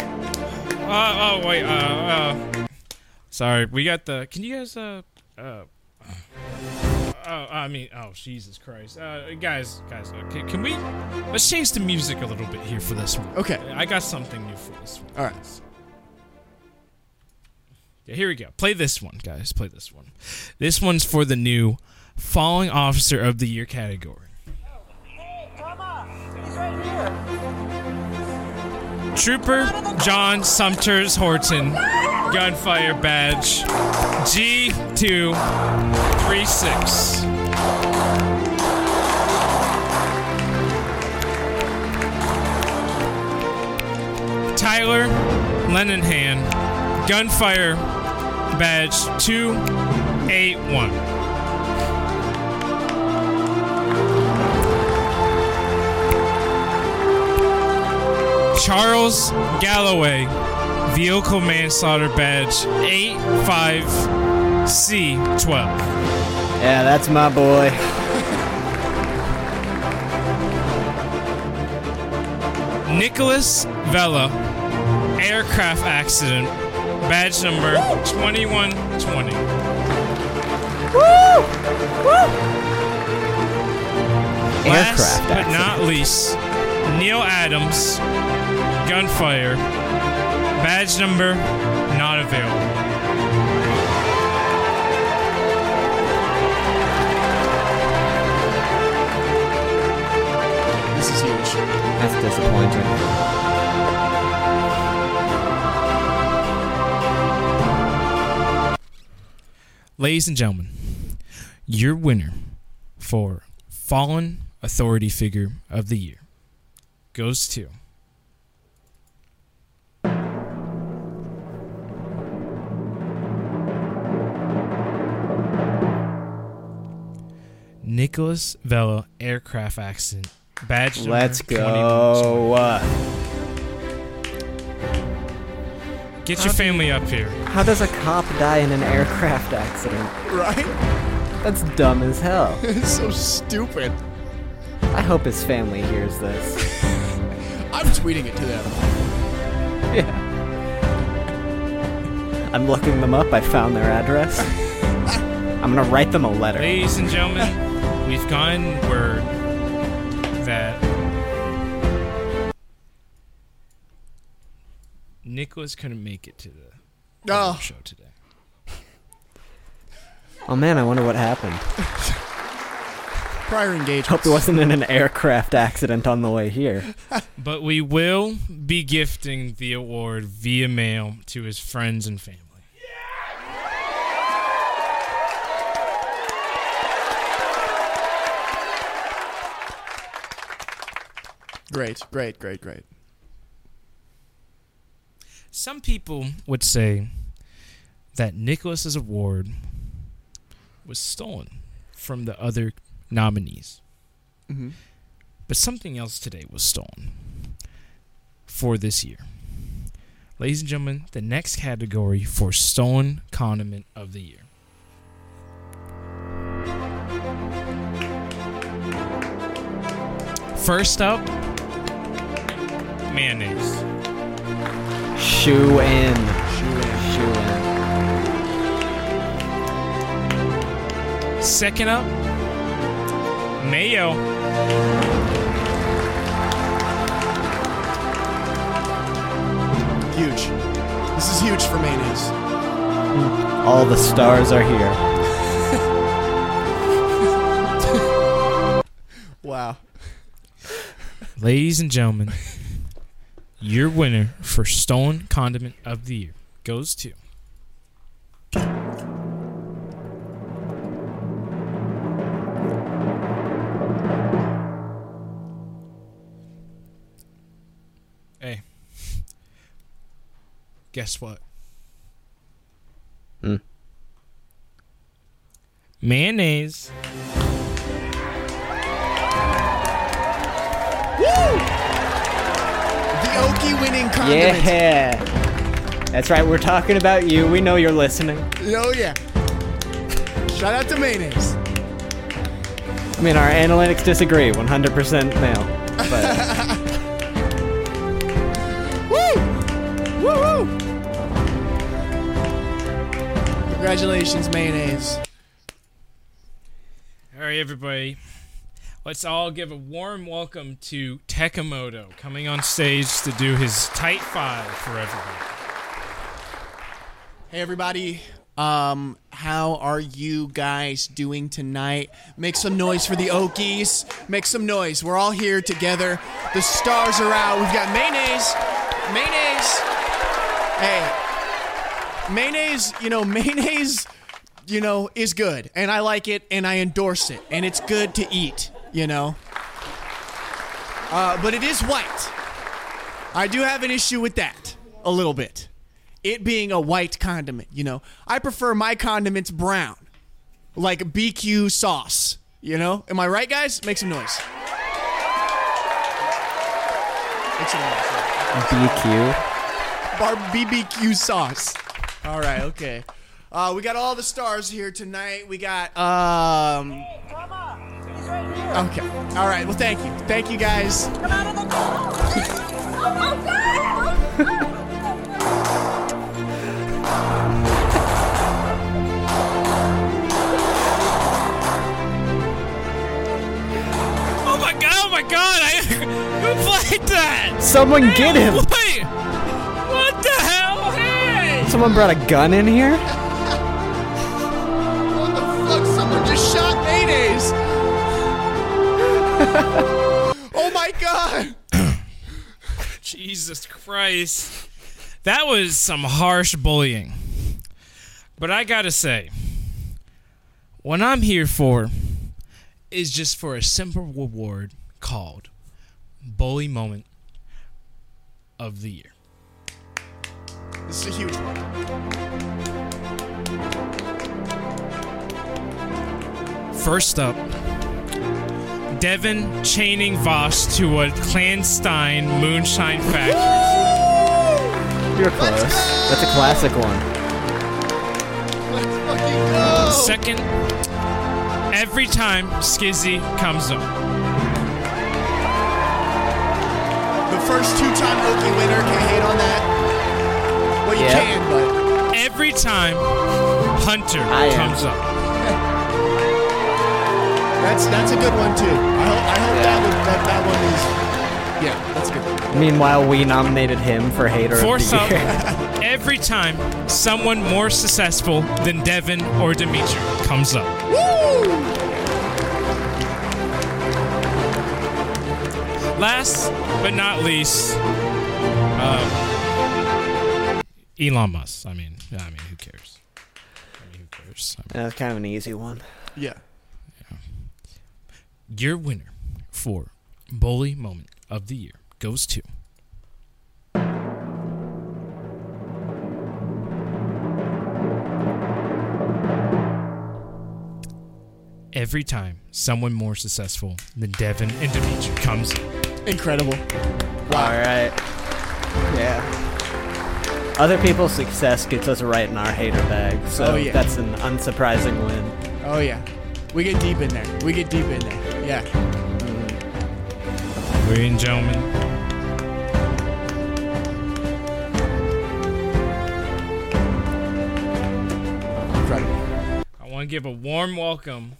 Speaker 1: Uh, oh wait, uh, uh, sorry, we got the. Can you guys, uh, uh, oh, I mean, oh Jesus Christ, uh, guys, guys, okay, can, can we? Let's change the music a little bit here for this one.
Speaker 2: Okay.
Speaker 1: I got something new for this one.
Speaker 2: All right.
Speaker 1: Yeah, here we go. Play this one, guys. Play this one. This one's for the new Falling Officer of the Year category. Trooper John Sumters Horton, gunfire badge G236. Tyler Lennonhan, gunfire badge 281. Charles Galloway, vehicle manslaughter badge 85C12.
Speaker 3: Yeah, that's my boy.
Speaker 1: Nicholas Vella, aircraft accident, badge number 2120. Woo! Last
Speaker 3: Aircraft
Speaker 1: but
Speaker 3: accident.
Speaker 1: not least, Neil Adams, gunfire, badge number not available.
Speaker 2: This is huge.
Speaker 3: That's disappointing.
Speaker 1: Ladies and gentlemen, your winner for Fallen Authority Figure of the Year goes to. Nicholas Vela aircraft accident. Badge number
Speaker 3: Let's go.
Speaker 1: Get your family up here.
Speaker 3: how does a cop die in an aircraft accident?
Speaker 2: Right?
Speaker 3: That's dumb as hell. [LAUGHS]
Speaker 2: It's so stupid.
Speaker 3: I hope his family hears this. [LAUGHS]
Speaker 2: I'm tweeting it to them.
Speaker 3: Yeah. I'm looking them up. I found their address. [LAUGHS] I'm gonna write them a letter.
Speaker 1: Ladies and gentlemen, we've gotten word that Nicholas couldn't make it to the
Speaker 2: Oh,
Speaker 1: show today.
Speaker 3: Oh man, I wonder what happened. [LAUGHS]
Speaker 2: prior engagement.
Speaker 3: Hope it wasn't in an aircraft accident on the way here.
Speaker 1: But we will be gifting the award via mail to his friends and family.
Speaker 2: Great, great, great, great.
Speaker 1: Some people would say that Nicholas's award was stolen from the other nominees.
Speaker 2: Mhm.
Speaker 1: But something else today was stolen for this year. Ladies and gentlemen, the next category for stolen condiment of the year. First up, mayonnaise.
Speaker 3: Shoe in.
Speaker 2: Shoe in.
Speaker 3: Shoe in.
Speaker 1: Second up, mayo.
Speaker 2: Huge. This is huge for mayonnaise. Hmm.
Speaker 3: All the stars are here. [LAUGHS]
Speaker 2: Wow.
Speaker 1: Ladies and gentlemen, your winner for Stone condiment of the year goes to. Hey. Guess what?
Speaker 3: Hmm.
Speaker 1: Mayonnaise.
Speaker 2: The Okie winning condiment.
Speaker 3: Yeah. That's right, we're talking about you. We know you're listening.
Speaker 2: Oh yeah. Shout out to mayonnaise.
Speaker 3: I mean, our analytics disagree 100% male. But [LAUGHS]
Speaker 2: Woo! Woo woo! Congratulations, mayonnaise.
Speaker 1: All right, everybody. Let's all give a warm welcome to Tekamoto coming on stage to do his tight five for everybody.
Speaker 2: Hey everybody. Um, how are you guys doing tonight? Make some noise for the Okies. Make some noise. We're all here together. The stars are out. We've got mayonnaise. Mayonnaise. Hey. Mayonnaise, you know, mayonnaise, you know, is good. And I like it and I endorse it. And it's good to eat, you know. Uh, but it is white. I do have an issue with that a little bit. It being a white condiment, you know. I prefer my condiments brown, like BQ sauce, you know. Am I right, guys? Make some noise. Make some noise.
Speaker 3: BQ.
Speaker 2: Bar BBQ sauce. All right, okay. Uh, we got all the stars here tonight. We got um.
Speaker 5: Come on. He's right here.
Speaker 2: Okay. All right. Well, thank you. Thank you, guys.
Speaker 5: Come out of the Oh my God!
Speaker 1: Oh my god! Oh my god! I who played that?
Speaker 3: Someone get him!
Speaker 1: Wait! What the hell? Hey!
Speaker 3: Someone brought a gun in here?
Speaker 2: Mayonnaise. [LAUGHS] oh my god. [COUGHS]
Speaker 1: Jesus Christ. That was some harsh bullying. But I gotta say, what I'm here for is just for a simple reward called Bully Moment of the Year.
Speaker 2: This is a huge one.
Speaker 1: First up, Devin chaining Voss to a clandestine moonshine factory.
Speaker 3: You're close. That's a classic one.
Speaker 2: Let's fucking go.
Speaker 1: Second, every time Skizzy comes up.
Speaker 2: The first two-time Okie winner can hate on that. Well, you
Speaker 3: Yep.
Speaker 2: can, but
Speaker 1: Every time Hunter
Speaker 3: I am.
Speaker 1: comes up.
Speaker 2: That's that's a good one too. I hope I hope
Speaker 3: Yeah.
Speaker 2: that one that, that one is. Yeah, that's good.
Speaker 3: Meanwhile, we nominated him for Hater
Speaker 1: Fourth
Speaker 3: of
Speaker 1: up,
Speaker 3: the Year. [LAUGHS]
Speaker 1: every time someone more successful than Devin or Dimitri comes up. Last but not least, um, Elon Musk. I mean, I mean, who cares? I mean, who cares? I mean,
Speaker 3: That's kind of an easy one.
Speaker 2: Yeah.
Speaker 1: Your winner for Bully Moment of the Year goes to. Every time someone more successful than Devin and Dimitri comes up.
Speaker 2: Incredible.
Speaker 3: All right. Yeah. Other people's success gets us right in our hater bag, so
Speaker 2: Oh, yeah.
Speaker 3: that's an unsurprising win.
Speaker 2: Oh yeah. We get deep in there. We get deep in there. Yeah.
Speaker 1: Ladies and gentlemen,
Speaker 2: Incredible.
Speaker 1: I want to give a warm welcome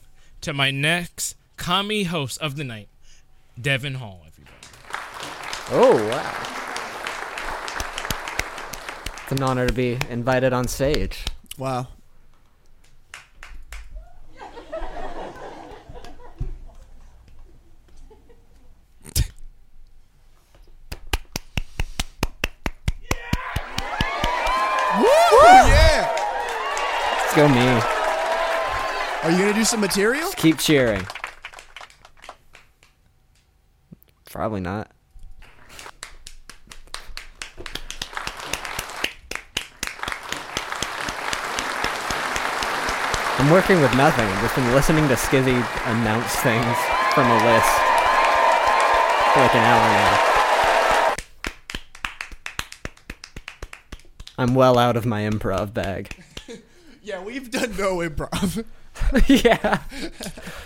Speaker 1: to my next commie host of the night, Devin Hall, everybody.
Speaker 3: Oh, wow. It's an honor to be invited on stage.
Speaker 2: Wow. Woo! Yeah.
Speaker 3: Let's go me.
Speaker 2: Are you gonna do some material?
Speaker 3: Keep cheering. Probably not. I'm working with nothing. I've just been listening to Skizzy announce things from a list for like an hour now. I'm well out of my improv bag.
Speaker 2: Yeah, we've done no improv. [LAUGHS]
Speaker 3: yeah.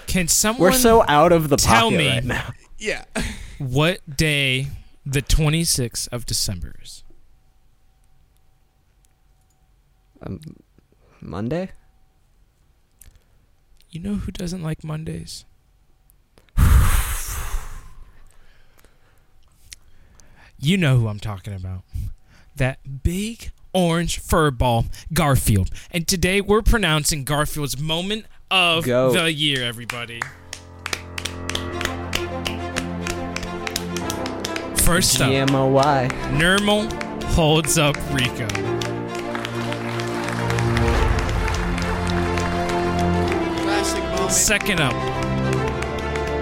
Speaker 1: Can someone
Speaker 3: We're so out of the
Speaker 1: tell
Speaker 3: pocket
Speaker 1: me-
Speaker 3: right now.
Speaker 2: yeah.
Speaker 1: what day the 26th of December is?
Speaker 3: Um, Monday?
Speaker 1: You know who doesn't like Mondays? [SIGHS] you know who I'm talking about. That big orange furball, Garfield. And today we're pronouncing Garfield's moment of
Speaker 3: Go.
Speaker 1: the year, everybody. First up,
Speaker 3: GMOY.
Speaker 1: Nermal holds up Rico. Second up,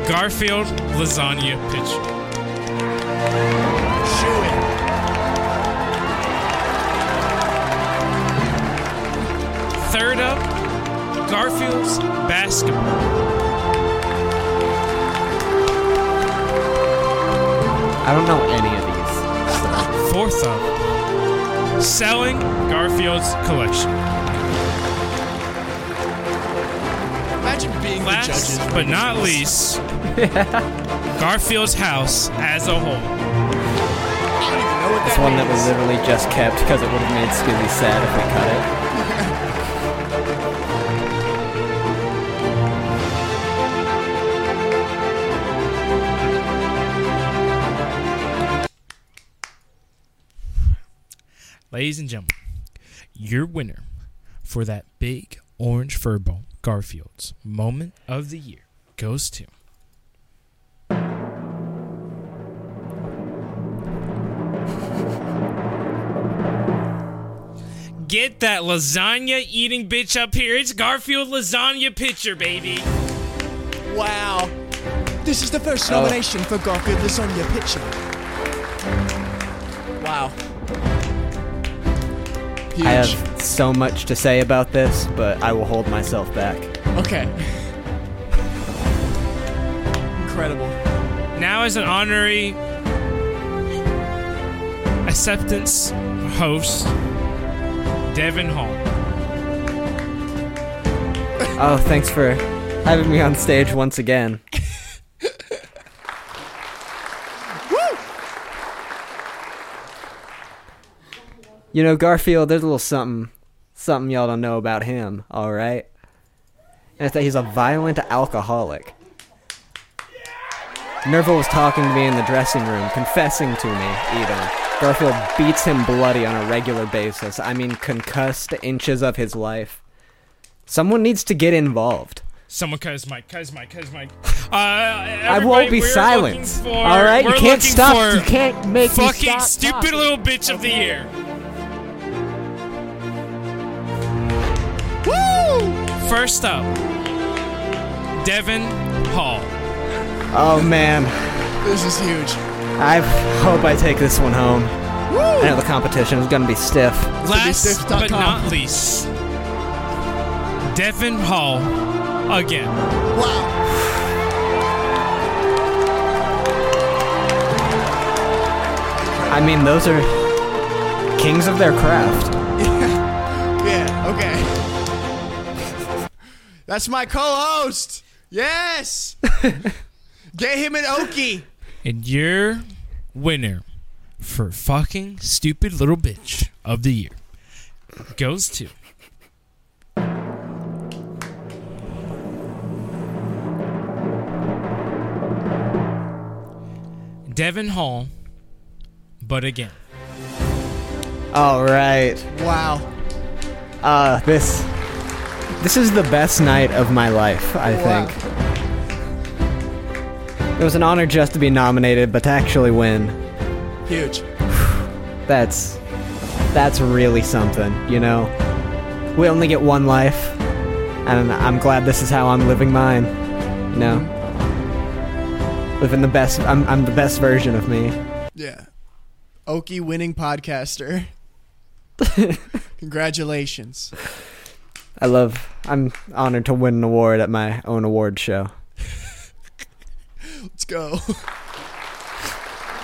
Speaker 1: Garfield lasagna pitcher. Third up, Garfield's basketball.
Speaker 3: I don't know any of these. So.
Speaker 1: Fourth up, selling Garfield's collection.
Speaker 2: Imagine being the
Speaker 1: Last
Speaker 2: judges.
Speaker 1: but not least, [LAUGHS] Garfield's house as a whole.
Speaker 2: I don't even know what
Speaker 3: This
Speaker 2: that
Speaker 3: one that we literally just kept because it would have made Skizzy sad if we cut it. [LAUGHS]
Speaker 1: Ladies and gentlemen, your winner for that big orange furball, Garfield's moment of the year, goes to. Get that lasagna eating bitch up here. It's Garfield lasagna pitcher, baby.
Speaker 2: Wow. This is the first
Speaker 3: Oh.
Speaker 2: nomination for Garfield Lasagna Pitcher. Wow. Huge.
Speaker 3: I have so much to say about this, but I will hold myself back.
Speaker 2: Okay. Incredible.
Speaker 1: Now, as an honorary acceptance host, Devin Hall.
Speaker 3: Oh, thanks for having me on stage once again. [LAUGHS] You know, Garfield, there's a little something, something y'all don't know about him, alright? And it's that he's a violent alcoholic. Nermal was talking to me in the dressing room, confessing to me, even. Garfield beats him bloody on a regular basis. I mean, concussed inches of his life. Someone needs to get involved.
Speaker 1: Someone cut his mic, cut his mic, cut his mic. [SIGHS] Uh,
Speaker 3: I won't be silent. All right, you can't stop. You can't make me
Speaker 1: fucking
Speaker 3: stop
Speaker 1: stupid little bitch of the year.
Speaker 2: Woo!
Speaker 1: First up, Devin Hall.
Speaker 3: Oh man,
Speaker 2: This is huge.
Speaker 3: I hope I take this one home. I know the competition is gonna be stiff.
Speaker 1: Last
Speaker 2: stiff.com.
Speaker 1: but not least, Devin Hall again.
Speaker 2: Wow.
Speaker 3: I mean, those are kings of their craft.
Speaker 2: yeah. [LAUGHS] Yeah, okay. That's my co-host. Yes. [LAUGHS] Get him an Okie.
Speaker 1: And your winner for fucking stupid little bitch of the year goes to. Devin Hall, but again.
Speaker 3: All right.
Speaker 2: Wow.
Speaker 3: Uh, this this is the best night of my life. I think it was an honor just to be nominated, but to actually win,
Speaker 2: Huge. [SIGHS]
Speaker 3: that's that's really something. You know, we only get one life, and I'm glad this is how I'm living mine. You know, living the best. I'm I'm the best version of me.
Speaker 2: Yeah. Okie winning podcaster. [LAUGHS] Congratulations.
Speaker 3: I love. I'm honored to win an award at my own award show.
Speaker 2: Let's go.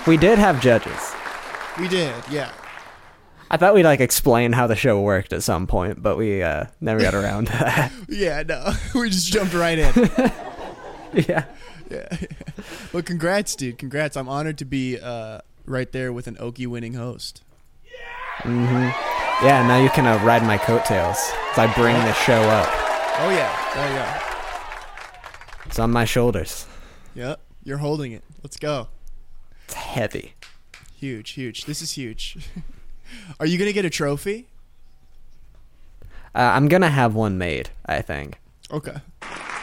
Speaker 3: We did have judges.
Speaker 2: We did, yeah.
Speaker 3: I thought we'd like explain how the show worked at some point, but we uh, never got around to that. [LAUGHS]
Speaker 2: Yeah, no. [LAUGHS] We just jumped right in. [LAUGHS]
Speaker 3: yeah.
Speaker 2: Yeah. But congrats, dude. Congrats. I'm honored to be uh, right there with an Okie winning host.
Speaker 3: Yeah, now you can uh, ride my coattails as I bring the show up.
Speaker 2: Oh, yeah. There you go.
Speaker 3: It's on my shoulders.
Speaker 2: Yep. You're holding it. Let's go.
Speaker 3: It's heavy.
Speaker 2: Huge, huge. This is huge. [LAUGHS] Are you gonna get a trophy?
Speaker 3: Uh, I'm gonna have one made. I think
Speaker 2: Okay.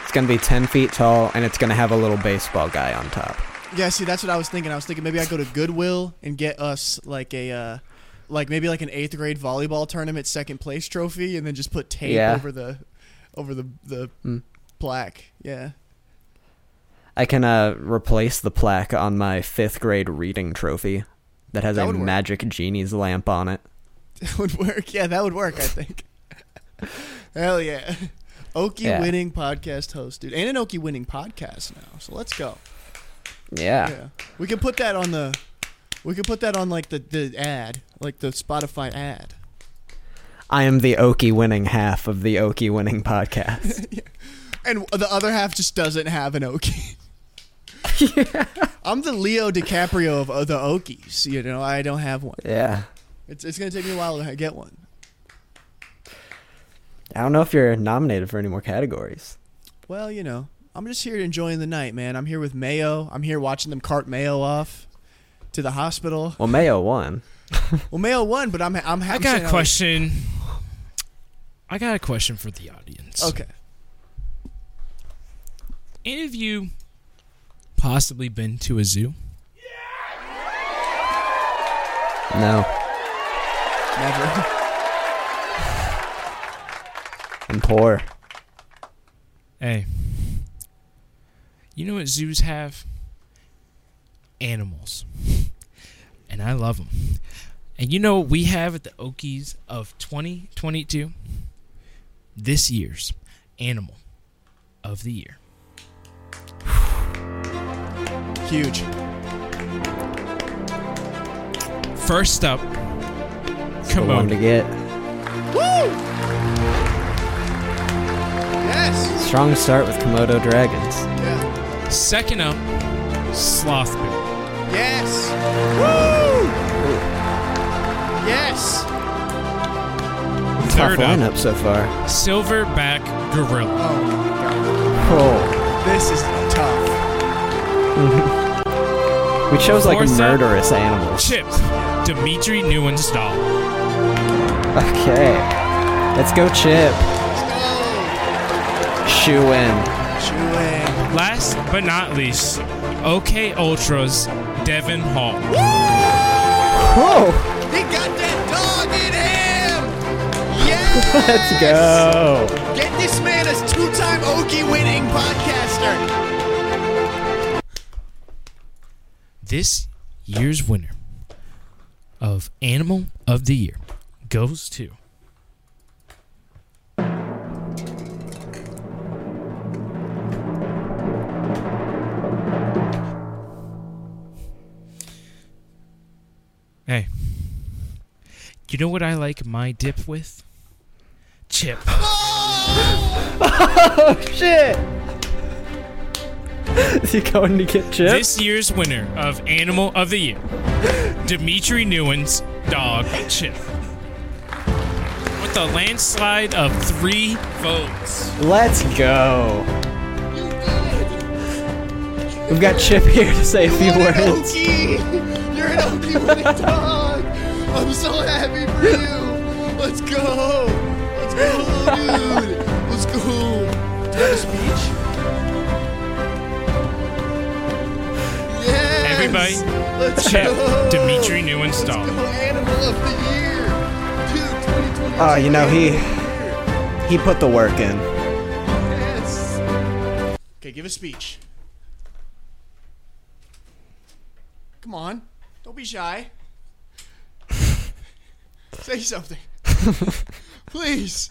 Speaker 3: it's gonna be ten feet tall, and it's gonna have a little baseball guy on top.
Speaker 2: Yeah, see, that's what I was thinking. I was thinking maybe I go to Goodwill and get us like a, uh, like maybe like an eighth grade volleyball tournament second place trophy, and then just put tape
Speaker 3: Yeah.
Speaker 2: over the, over the the
Speaker 3: Mm.
Speaker 2: plaque. Yeah.
Speaker 3: I can uh, replace the plaque on my fifth grade reading trophy that has
Speaker 2: That
Speaker 3: a
Speaker 2: work.
Speaker 3: magic genie's lamp on it. [LAUGHS]
Speaker 2: That would work. Yeah, that would work. I think. [LAUGHS] Hell yeah. Okie
Speaker 3: Yeah.
Speaker 2: winning podcast host, dude, and an Okie winning podcast now. So let's go.
Speaker 3: Yeah.
Speaker 2: Yeah, we can put that on the, we can put that on like the the ad, like the Spotify ad.
Speaker 3: I am the Okie winning half of the Okie winning podcast. [LAUGHS]
Speaker 2: and the other half just doesn't have an Okie. [LAUGHS] I'm the Leo DiCaprio of, the Okies. You know, I don't have one.
Speaker 3: yeah.
Speaker 2: It's it's gonna take me a while to get one.
Speaker 3: I don't know if you're nominated for any more categories.
Speaker 2: Well, you know, I'm just here enjoying the night, man. I'm here with Mayo. I'm here watching them cart Mayo off to the hospital.
Speaker 3: Well, Mayo won.
Speaker 2: Well, Mayo won, but I'm I'm
Speaker 1: I got a question. I got a question for the audience.
Speaker 2: Okay.
Speaker 1: Any of you possibly been to a zoo?
Speaker 3: No.
Speaker 2: Never. [LAUGHS]
Speaker 3: I'm poor.
Speaker 1: Hey. You know what zoos have? Animals. And I love them. And you know what we have at the Okies of 2022? This year's Animal of the Year. [SIGHS]
Speaker 2: Huge.
Speaker 1: First up,
Speaker 3: The one to get.
Speaker 2: Woo! Yes.
Speaker 3: Strong start with Komodo dragons.
Speaker 2: Yeah.
Speaker 1: Second up, Sloth Bear.
Speaker 2: Yes. Woo! Yes.
Speaker 3: Tough
Speaker 1: Third up,
Speaker 3: lineup so far.
Speaker 1: Silverback Gorilla.
Speaker 2: Oh my god.
Speaker 3: Oh.
Speaker 2: This is tough. [LAUGHS]
Speaker 3: We chose like
Speaker 1: Fourth up,
Speaker 3: murderous animals.
Speaker 1: Chip, Dimitri Newen's doll.
Speaker 3: Okay. Let's go, Chip. Shoe in.
Speaker 2: Chewing.
Speaker 1: Last but not least, OK Ultra's Devin Hall.
Speaker 3: Whoa.
Speaker 2: He got that dog in him. Yes.
Speaker 3: Let's go.
Speaker 2: Get this man as two-time Okie winning podcaster.
Speaker 1: This year's winner of Animal of the Year goes to. You know what I like my dip with? Chip. [LAUGHS]
Speaker 3: Oh shit. [LAUGHS] Is he going to get Chip?
Speaker 1: This year's winner of Animal of the Year, [LAUGHS] Dimitri Newen's dog Chip. With a landslide of three votes.
Speaker 3: Let's go. We've got Chip here to say a few
Speaker 2: You're an
Speaker 3: words.
Speaker 2: You're an Okie winning dog. I'm so happy for you. Let's go. Let's go, dude. Let's go. Do you have a speech? Yes.
Speaker 1: Everybody,
Speaker 2: Let's
Speaker 1: Chip,
Speaker 2: go.
Speaker 1: Dimitri Newen's
Speaker 2: Let's go, Animal of the year. Dude, 2022
Speaker 3: Oh, ah, you know, he-
Speaker 2: Animal of the Year.
Speaker 3: He put the work in.
Speaker 2: Yes. Okay, give a speech. Come on. Don't be shy. Say something. [LAUGHS] Please.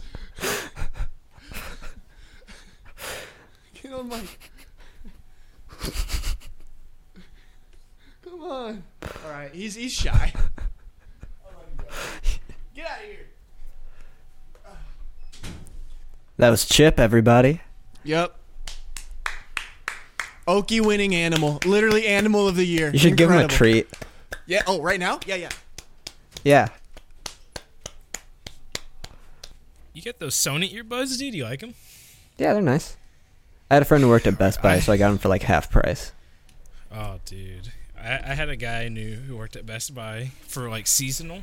Speaker 2: Get on mic. Come on. All right, he's he's shy. I'll let him go. Get out of here.
Speaker 3: That was Chip, everybody.
Speaker 2: Yep. Okie winning animal. Literally animal of the year.
Speaker 3: You should give him a treat.
Speaker 2: Yeah. Oh, right now? Yeah, yeah.
Speaker 3: Yeah.
Speaker 1: You get those Sony earbuds, dude? Do you like them?
Speaker 3: Yeah, they're nice. I had a friend who worked at Best Buy, so I got them for like half price.
Speaker 1: Oh, dude. I, I had a guy I knew who worked at Best Buy for like seasonal.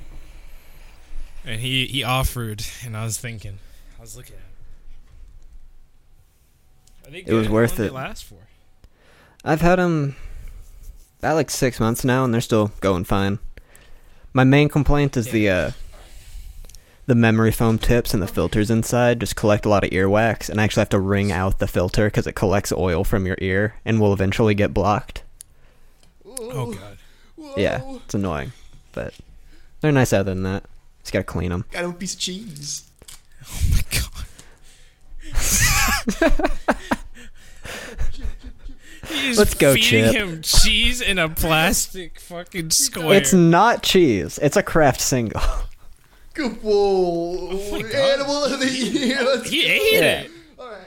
Speaker 1: and he he offered, and I was thinking, I was looking at. Him.
Speaker 3: It was?
Speaker 1: How
Speaker 3: worth it.
Speaker 1: Last for.
Speaker 3: I've had them about like six months now, and they're still going fine. My main complaint is the uh, the memory foam tips and the filters inside just collect a lot of earwax, and I actually have to wring out the filter because it collects oil from your ear and will eventually get blocked.
Speaker 1: Oh god.
Speaker 3: Yeah, it's annoying, but they're nice other than that. Just gotta clean them.
Speaker 2: Got a piece of cheese.
Speaker 1: Oh my god. He's
Speaker 3: Let's go,
Speaker 1: feeding
Speaker 3: Chip.
Speaker 1: him cheese in a plastic fucking square.
Speaker 3: It's not cheese. It's a Kraft single. [LAUGHS]
Speaker 2: Good oh whoa. Animal of the year. Let's
Speaker 1: he ate
Speaker 3: Yeah.
Speaker 1: it.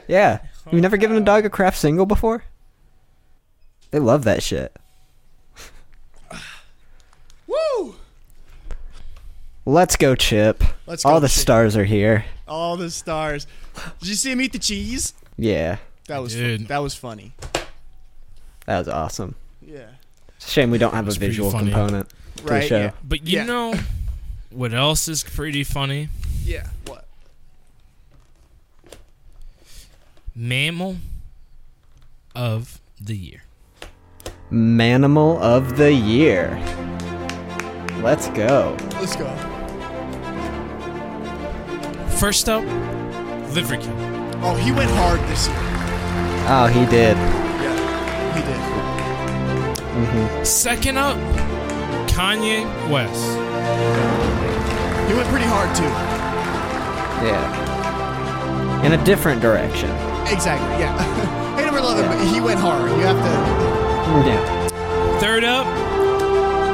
Speaker 3: Yeah. You've never given a dog a Kraft single before? They love that shit. [SIGHS]
Speaker 2: Woo!
Speaker 3: Let's go, Chip.
Speaker 2: Let's go,
Speaker 3: All the
Speaker 2: Chip.
Speaker 3: stars are here.
Speaker 2: All the stars. Did you see him eat the cheese?
Speaker 3: Yeah,
Speaker 2: That was
Speaker 1: did.
Speaker 2: fu- that was funny.
Speaker 3: that was awesome.
Speaker 2: Yeah.
Speaker 3: It's a shame we don't have a
Speaker 1: was pretty
Speaker 3: visual
Speaker 1: funny.
Speaker 3: component to
Speaker 2: Right.
Speaker 3: the show.
Speaker 2: Yeah.
Speaker 1: But you
Speaker 2: Yeah.
Speaker 1: know [LAUGHS] what else is pretty funny?
Speaker 2: Yeah. What?
Speaker 1: Mammal of the year.
Speaker 3: Manimal of the year. Let's go.
Speaker 2: Let's go.
Speaker 1: First up, Liver King.
Speaker 2: Oh, he went hard this year.
Speaker 3: Oh, he did.
Speaker 2: Yeah. He did. Mm-hmm.
Speaker 1: Second up, Kanye West.
Speaker 2: He went pretty hard too.
Speaker 3: Yeah. In a different direction.
Speaker 2: Exactly. Yeah. Hate him or love him, but he went hard. You have to.
Speaker 3: Yeah.
Speaker 1: Third up,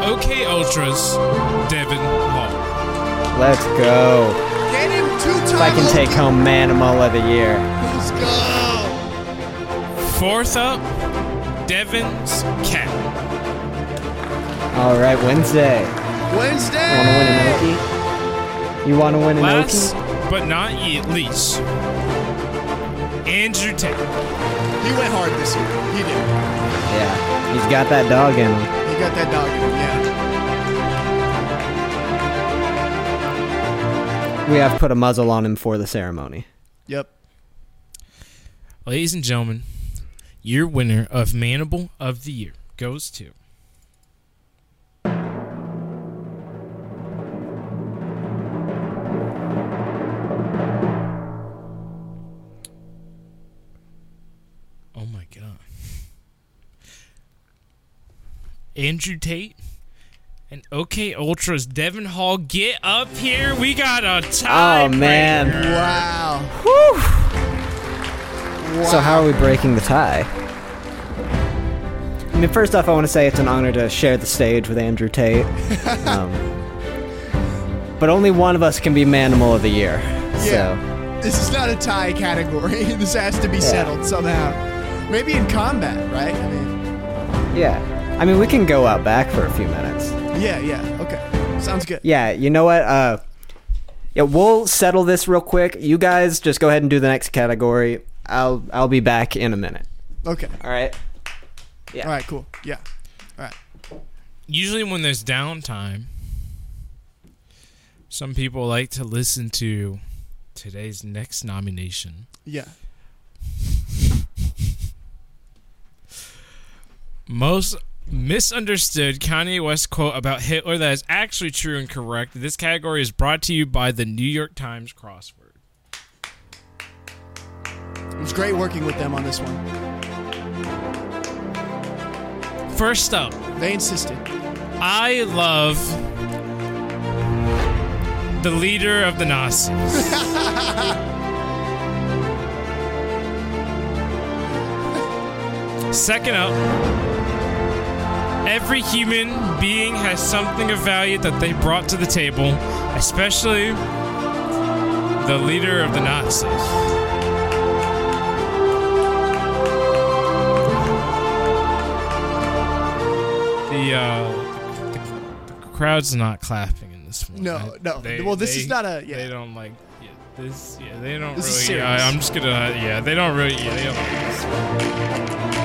Speaker 1: OK Ultras, Devin Hall.
Speaker 3: Let's go.
Speaker 2: Get him two times.
Speaker 3: If I can take home Manimal of the year.
Speaker 2: Let's go.
Speaker 1: Fourth up, Devin's Cat.
Speaker 3: All right, Wednesday.
Speaker 2: Wednesday.
Speaker 3: Want to win an Okie? You want to win an
Speaker 1: Last
Speaker 3: Okie?
Speaker 1: but not ye- least, Andrew Tate.
Speaker 2: He went hard this year. He did.
Speaker 3: Yeah. He's got that dog in him.
Speaker 2: He got that dog in him. Yeah.
Speaker 3: We have put a muzzle on him for the ceremony.
Speaker 2: Yep.
Speaker 1: Ladies and gentlemen, your winner of Manimal of the Year goes to. Andrew Tate and OK Ultras Devin Hall get up here. We got a tie.
Speaker 3: Oh, man.
Speaker 2: Wow.
Speaker 3: So how are we breaking the tie? I mean, first off, I want to say it's an honor to share the stage with Andrew Tate. [LAUGHS] Um, but only one of us can be Manimal of the Year.
Speaker 2: Yeah. This is not a tie category. [LAUGHS] this has to be settled somehow. Maybe in combat, right? I mean,
Speaker 3: yeah. I mean, we can go out back for a few minutes.
Speaker 2: yeah, yeah. Okay. Sounds good.
Speaker 3: Yeah, you know what? Uh, yeah, we'll settle this real quick. You guys just go ahead and do the next category. I'll I'll be back in a minute.
Speaker 2: Okay.
Speaker 3: All right. Yeah.
Speaker 2: All right, Cool. Yeah. All right.
Speaker 1: usually when there's downtime, some people like to listen to today's next nomination.
Speaker 2: Yeah.
Speaker 1: Most misunderstood Kanye West quote about Hitler that is actually true and correct. This category is brought to you by the New York Times crossword.
Speaker 2: It was great working with them on this one.
Speaker 1: First up,
Speaker 2: They insisted.
Speaker 1: I love the leader of the Nazis. [LAUGHS] Second up, every human being has something of value that they brought to the table, especially the leader of the Nazis. The, uh, the crowd's not clapping in this one.
Speaker 2: No,
Speaker 1: I-
Speaker 2: no. Well, this is not a- yeah.
Speaker 1: They don't like yeah, this. Yeah, they don't
Speaker 2: This is
Speaker 1: really. Yeah. I'm just gonna. Yeah, they don't really. Yeah, they don't like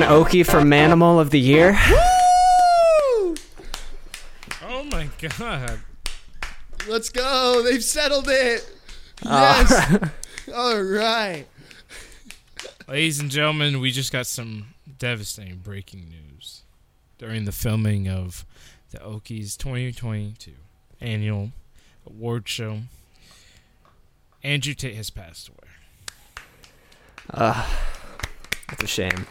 Speaker 3: win Okie for Manimal of the Year.
Speaker 2: Woo!
Speaker 1: Oh my god.
Speaker 2: Let's go. They've settled it.
Speaker 3: Uh,
Speaker 2: Yes. [LAUGHS] All right.
Speaker 1: Ladies and gentlemen, we just got some devastating breaking news. During the filming of the Okies 2022 annual award show, Andrew Tate has passed away.
Speaker 3: Uh, it's a shame.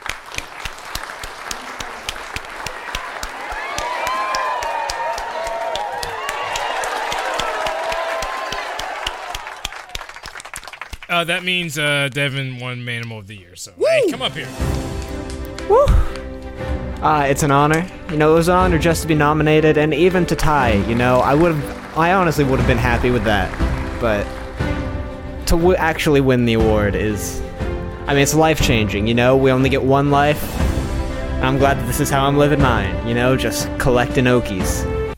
Speaker 1: Uh, that means uh, Devin won Manimal of the Year. So, hey, come up here.
Speaker 3: Woo! Uh, it's an honor. You know, it was an honor just to be nominated and even to tie. You know, I would have, I honestly would have been happy with that. But to w- actually win the award is, I mean, it's life changing. You know, we only get one life. I'm glad that this is how I'm living mine. You know, just collecting Okies.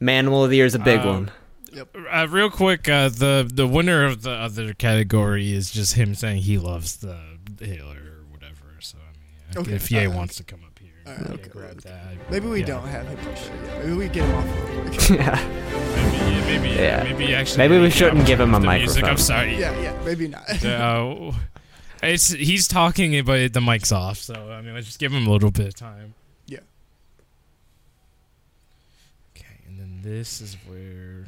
Speaker 3: Manimal of the Year is a big
Speaker 1: Um,
Speaker 3: one.
Speaker 1: Uh, real quick, uh, the the winner of the other category is just him saying he loves the Hitler or whatever. So I mean,
Speaker 2: Okay,
Speaker 1: if Ye
Speaker 2: uh,
Speaker 1: wants to come up here,
Speaker 2: alright,
Speaker 1: yeah,
Speaker 2: okay,
Speaker 1: grab
Speaker 2: okay.
Speaker 1: that.
Speaker 2: Maybe we
Speaker 1: Yeah.
Speaker 2: don't have him push it yet. Maybe we get him off. [LAUGHS]
Speaker 3: yeah.
Speaker 1: Maybe, yeah, maybe,
Speaker 3: Yeah.
Speaker 1: maybe actually.
Speaker 3: Maybe we shouldn't give him a
Speaker 1: the music. I'm sorry.
Speaker 2: yeah, yeah. Maybe not.
Speaker 1: Uh, [LAUGHS] it's he's talking, but the mic's off. So I mean, let's just give him a little bit of time.
Speaker 2: Yeah.
Speaker 1: Okay, and then this is where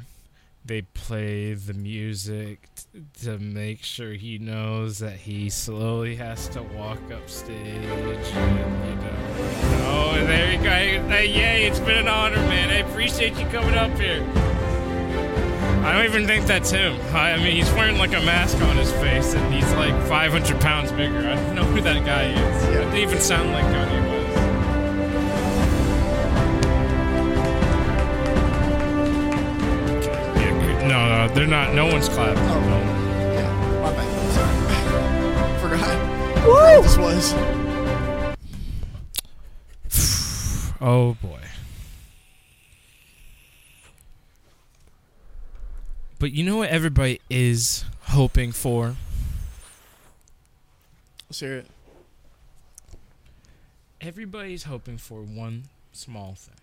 Speaker 1: they play the music t- to make sure he knows that he slowly has to walk up stage. And, you know, oh, and there you go. Hey, yay! It's been an honor, man. I appreciate you coming up here. I don't even think that's him. I, I mean, he's wearing like a mask on his face, and he's like 500 pounds bigger. I don't know who that guy is.
Speaker 2: Yeah.
Speaker 1: It doesn't even sound like Kanye they're not. No one's clapping.
Speaker 2: Oh.
Speaker 1: No.
Speaker 2: yeah, my bad. Sorry. Forgot. Woo! This was.
Speaker 1: Oh boy. But you know what everybody is hoping for?
Speaker 2: Let's hear it.
Speaker 1: Everybody's hoping for one small thing.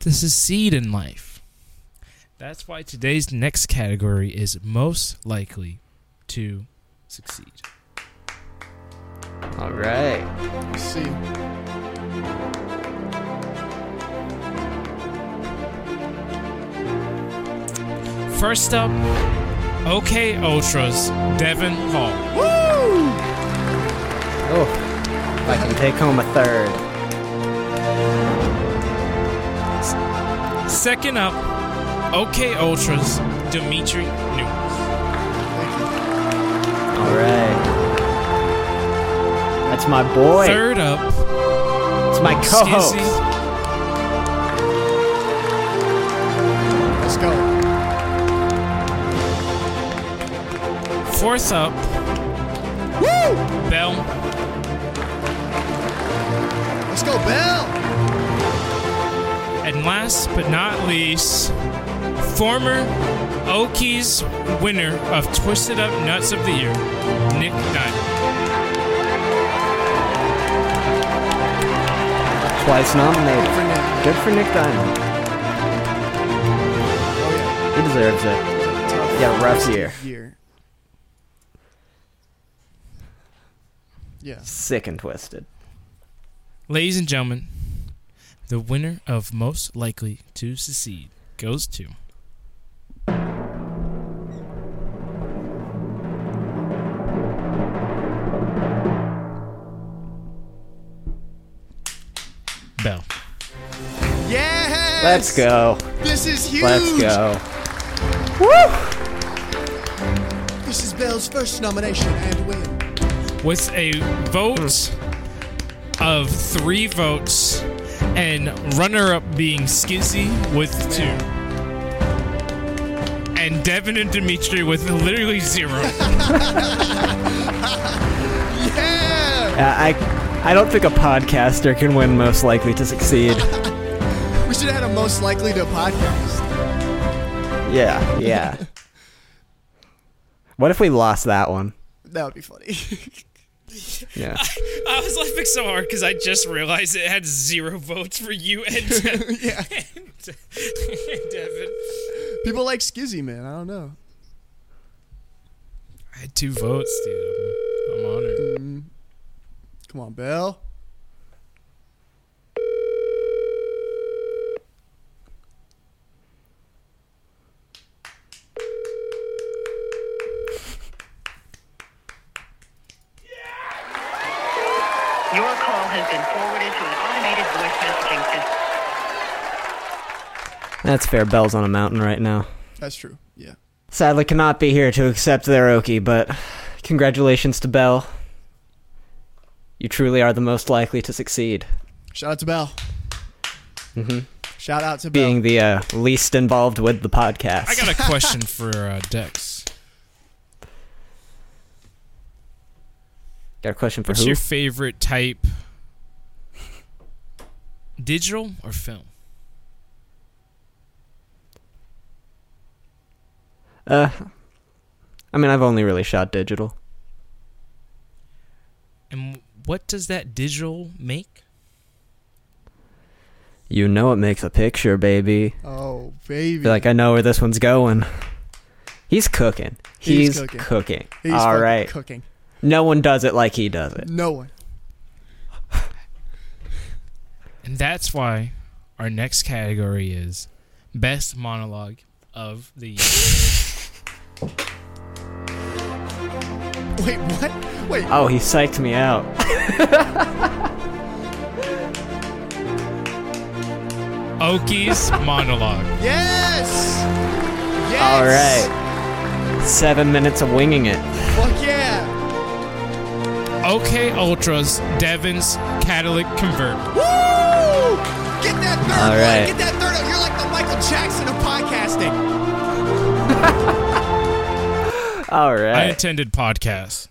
Speaker 1: To succeed in life. That's why today's next category is most likely to succeed.
Speaker 3: All right.
Speaker 2: Let's see.
Speaker 1: First up, OK Ultras, Devin Hall.
Speaker 2: Woo!
Speaker 3: Oh, if I can take home a third.
Speaker 1: Second up, OK Ultras, Dimitri Nunes.
Speaker 3: All right. That's my boy.
Speaker 1: Third up,
Speaker 3: It's my co-host.
Speaker 2: Let's go.
Speaker 1: Fourth up,
Speaker 2: Woo!
Speaker 1: Bell.
Speaker 2: Let's go, Bell.
Speaker 1: And last but not least, former Okies winner of Twisted Up Nuts of the Year, Nick Diamond.
Speaker 3: Twice nominated.
Speaker 2: For Nick.
Speaker 3: Good for Nick Diamond.
Speaker 2: Oh
Speaker 3: He deserves it.
Speaker 2: yeah. Tough
Speaker 3: Yeah, rough year.
Speaker 2: Year. Yeah.
Speaker 3: Sick and twisted.
Speaker 1: Ladies and gentlemen, the winner of Most Likely to Succeed goes to. Bell.
Speaker 2: Yes.
Speaker 3: Let's go.
Speaker 2: This is huge.
Speaker 3: Let's go.
Speaker 2: This is Bell's first nomination and win.
Speaker 1: with a vote of three votes and runner up being Skizzy with two. And Devin and Dimitri with literally zero. [LAUGHS]
Speaker 2: Yeah.
Speaker 3: Uh, I, I don't think a podcaster can win most likely to succeed. [LAUGHS]
Speaker 2: We should have had a most likely to podcast.
Speaker 3: Yeah, yeah. [LAUGHS] What if we lost that one?
Speaker 2: That would be funny. [LAUGHS]
Speaker 3: Yeah.
Speaker 1: I was laughing so hard because I just realized it had zero votes for you and, De-
Speaker 2: yeah.
Speaker 1: and Devin.
Speaker 2: People like Skizzy, man. I don't know.
Speaker 1: I had two votes, dude. I'm, I'm honored.
Speaker 2: Come on, Bill.
Speaker 6: Your call has been forwarded to an automated voice messaging system.
Speaker 3: That's fair. Bell's on a mountain right now.
Speaker 2: That's true. Yeah.
Speaker 3: Sadly, cannot be here to accept their Okie, but congratulations to Bell. You truly are the most likely to succeed.
Speaker 2: Shout out to Bell.
Speaker 3: Mm-hmm.
Speaker 2: Shout out to Bell.
Speaker 3: Being the uh, least involved with the podcast.
Speaker 1: I got a question for uh, Dex.
Speaker 3: Got a question for
Speaker 1: What's
Speaker 3: who?
Speaker 1: your favorite type? Digital or film?
Speaker 3: uh, I mean, I've only really shot digital.
Speaker 1: And what does that digital make?
Speaker 3: You know it makes a picture, baby.
Speaker 2: oh, baby.
Speaker 3: feel like I know where this one's going. He's cooking.
Speaker 2: He's
Speaker 3: He's,
Speaker 2: cooking.
Speaker 3: cooking.
Speaker 2: He's
Speaker 3: All
Speaker 2: fucking
Speaker 3: right.
Speaker 2: cooking.
Speaker 3: No one does it like he does it.
Speaker 2: No one.
Speaker 1: And that's why our next category is best monologue of the year. [LAUGHS] [LAUGHS]
Speaker 2: Wait, what? Wait.
Speaker 3: Oh, he psyched me out. [LAUGHS]
Speaker 1: Okie's monologue.
Speaker 2: Yes. Yes.
Speaker 3: All right. Seven minutes of winging it.
Speaker 2: Fuck yeah.
Speaker 1: OK Ultra's Devin's catalytic Convert.
Speaker 2: Woo! Get that third
Speaker 3: All
Speaker 2: one.
Speaker 3: right.
Speaker 2: Get that third one. You're like the Michael Jackson of podcasting. [LAUGHS]
Speaker 3: All
Speaker 1: I attended podcasts.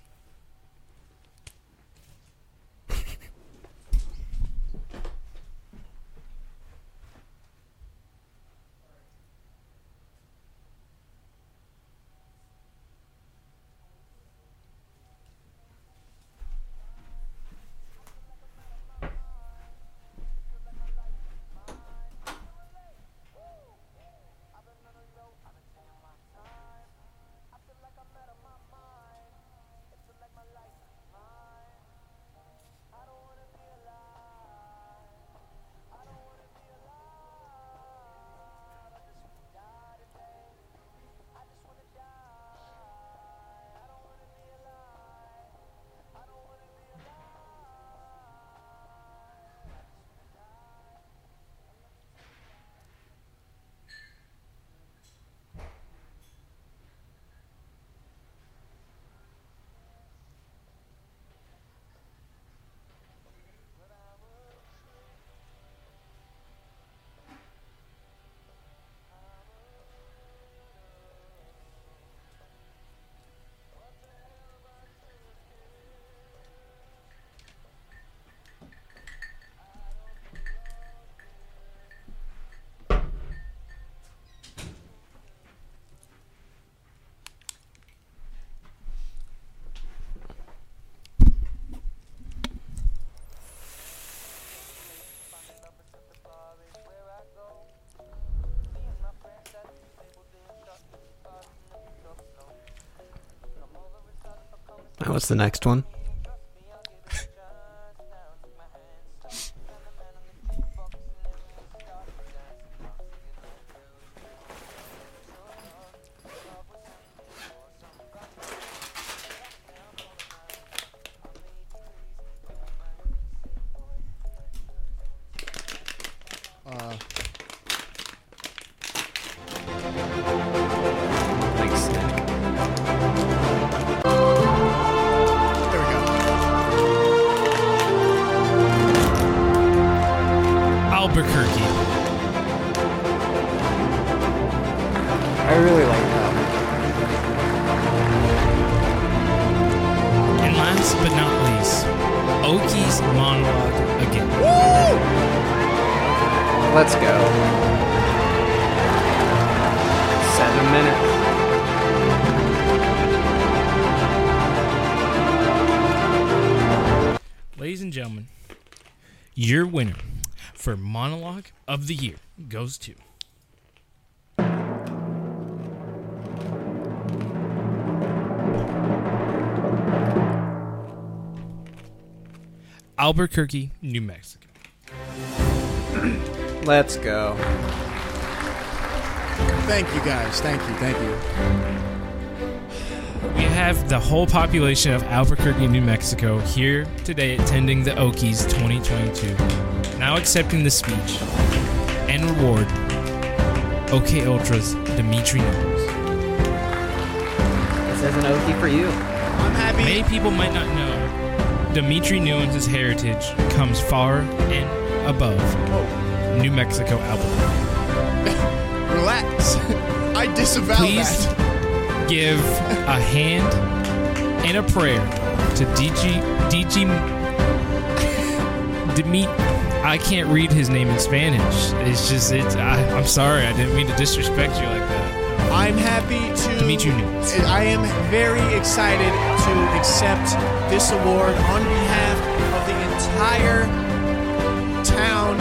Speaker 3: What's the next one?
Speaker 1: Albuquerque, New Mexico. [CLEARS THROAT]
Speaker 3: Let's go.
Speaker 2: Thank you guys. Thank you. Thank you.
Speaker 1: We have the whole population of Albuquerque, New Mexico here today attending the Okies 2022. Now accepting the speech and reward OK Ultra's Dimitri Nunes.
Speaker 3: This is an Okie for you.
Speaker 2: I'm happy.
Speaker 1: Many people might not know Dimitri Nunes' heritage comes far and above New Mexico, Albuquerque. [COUGHS]
Speaker 2: Relax. I disavow
Speaker 1: Please
Speaker 2: that.
Speaker 1: give a hand and a prayer to DG DG Demi. I can't read his name in Spanish. It's just it's. I, I'm sorry. I didn't mean to disrespect you like that.
Speaker 2: I'm happy
Speaker 1: Dimitri Nunes.
Speaker 2: I am very excited to accept this award on behalf of the entire town,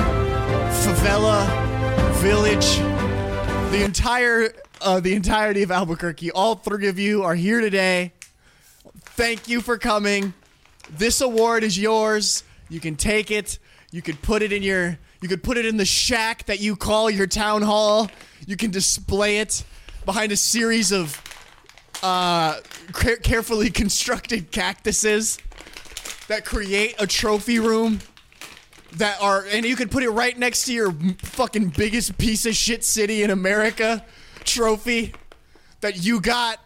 Speaker 2: favela, village, the entire uh, the entirety of Albuquerque. All three of you are here today. Thank you for coming. This award is yours. You can take it. You could put it in your you could put it in the shack that you call your town hall. You can display it behind a series of uh, care- carefully [LAUGHS] constructed cactuses that create a trophy room that are and you can put it right next to your fucking biggest piece of shit city in America trophy that you got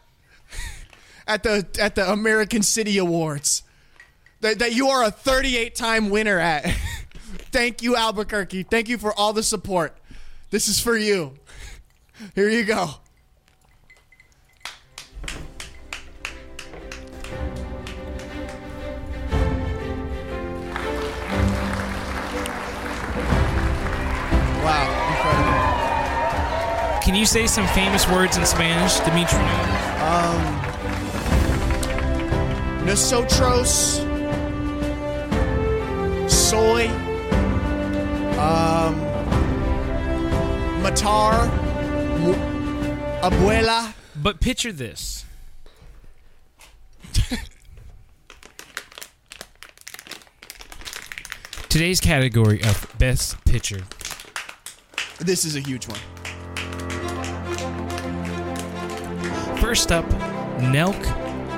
Speaker 2: [LAUGHS] at the at the American City Awards that, that you are a 38 time winner at. [LAUGHS] Thank you Albuquerque. Thank you for all the support. This is for you. Here you go.
Speaker 1: Can you say some famous words in Spanish, Dimitri Nunes?
Speaker 2: Nosotros soy um matar abuela
Speaker 1: But picture this. Today's category of best picture
Speaker 2: this is a huge one
Speaker 1: First up, Nelk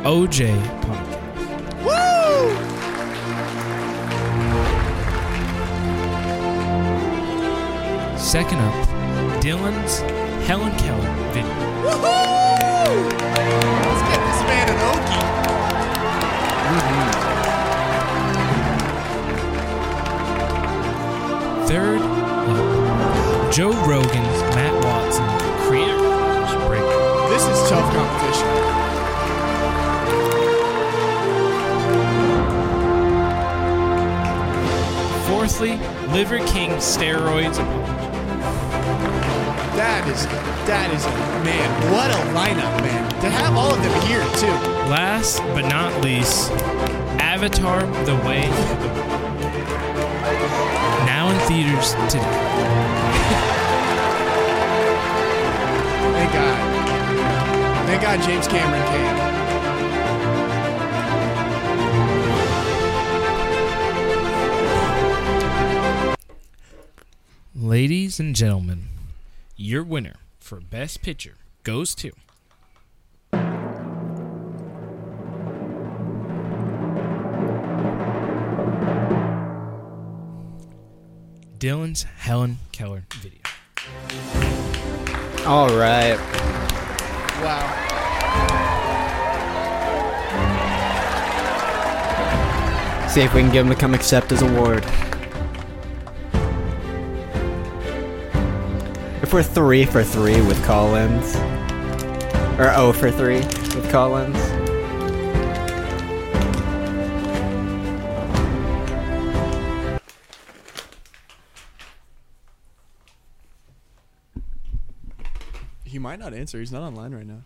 Speaker 1: OJ podcast.
Speaker 2: Woo!
Speaker 1: Second up, Dylan's Helen Keller video.
Speaker 2: Woohoo! Let's get this man an Okie.
Speaker 1: Third up, Joe Rogan's
Speaker 2: tough competition.
Speaker 1: Fourthly, Liver King steroids.
Speaker 2: That is that is man, what a lineup, man. To have all of them here too.
Speaker 1: Last but not least, Avatar: The Way Now in theaters today.
Speaker 2: Thank God. Thank God James Cameron came.
Speaker 1: Ladies and gentlemen, your winner for Best Picture goes to. Dylan's Helen Keller video.
Speaker 3: All right.
Speaker 2: Wow.
Speaker 3: See if we can get him to come accept his award. If we're three for three with Collins, or oh for three with Collins,
Speaker 2: not answer. He's not online right now.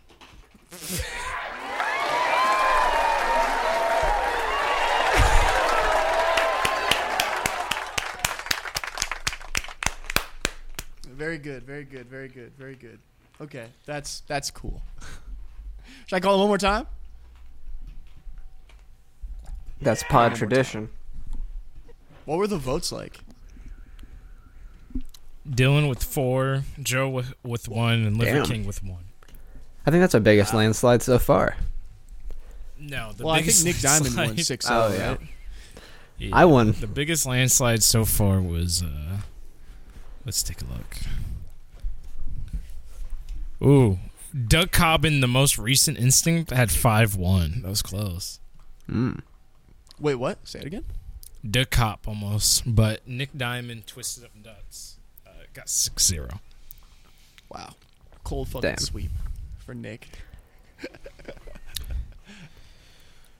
Speaker 2: very good, very good, very good, very good. Okay, that's that's cool. [LAUGHS] Should I call him one more time?
Speaker 3: That's pod tradition.
Speaker 2: What were the votes like?
Speaker 1: Dylan with four, Joe with, with one, and Liver
Speaker 3: Damn.
Speaker 1: King with one.
Speaker 3: I think that's our biggest landslide so far.
Speaker 1: No, the
Speaker 2: Well, I think
Speaker 1: biggest
Speaker 2: Nick Diamond won 6
Speaker 3: Oh, yeah.
Speaker 2: right?
Speaker 1: Yeah,
Speaker 3: I won.
Speaker 1: The biggest landslide so far was. uh Let's take a look. Ooh, Doug Cobbin, the most recent instinct, had five one. That was close.
Speaker 3: Mm.
Speaker 2: Wait, what? Say it again.
Speaker 1: Doug Cop almost, but Nick Diamond twisted up nuts. Got six zero.
Speaker 2: Wow. Cold fucking
Speaker 3: Damn.
Speaker 2: sweep for Nick.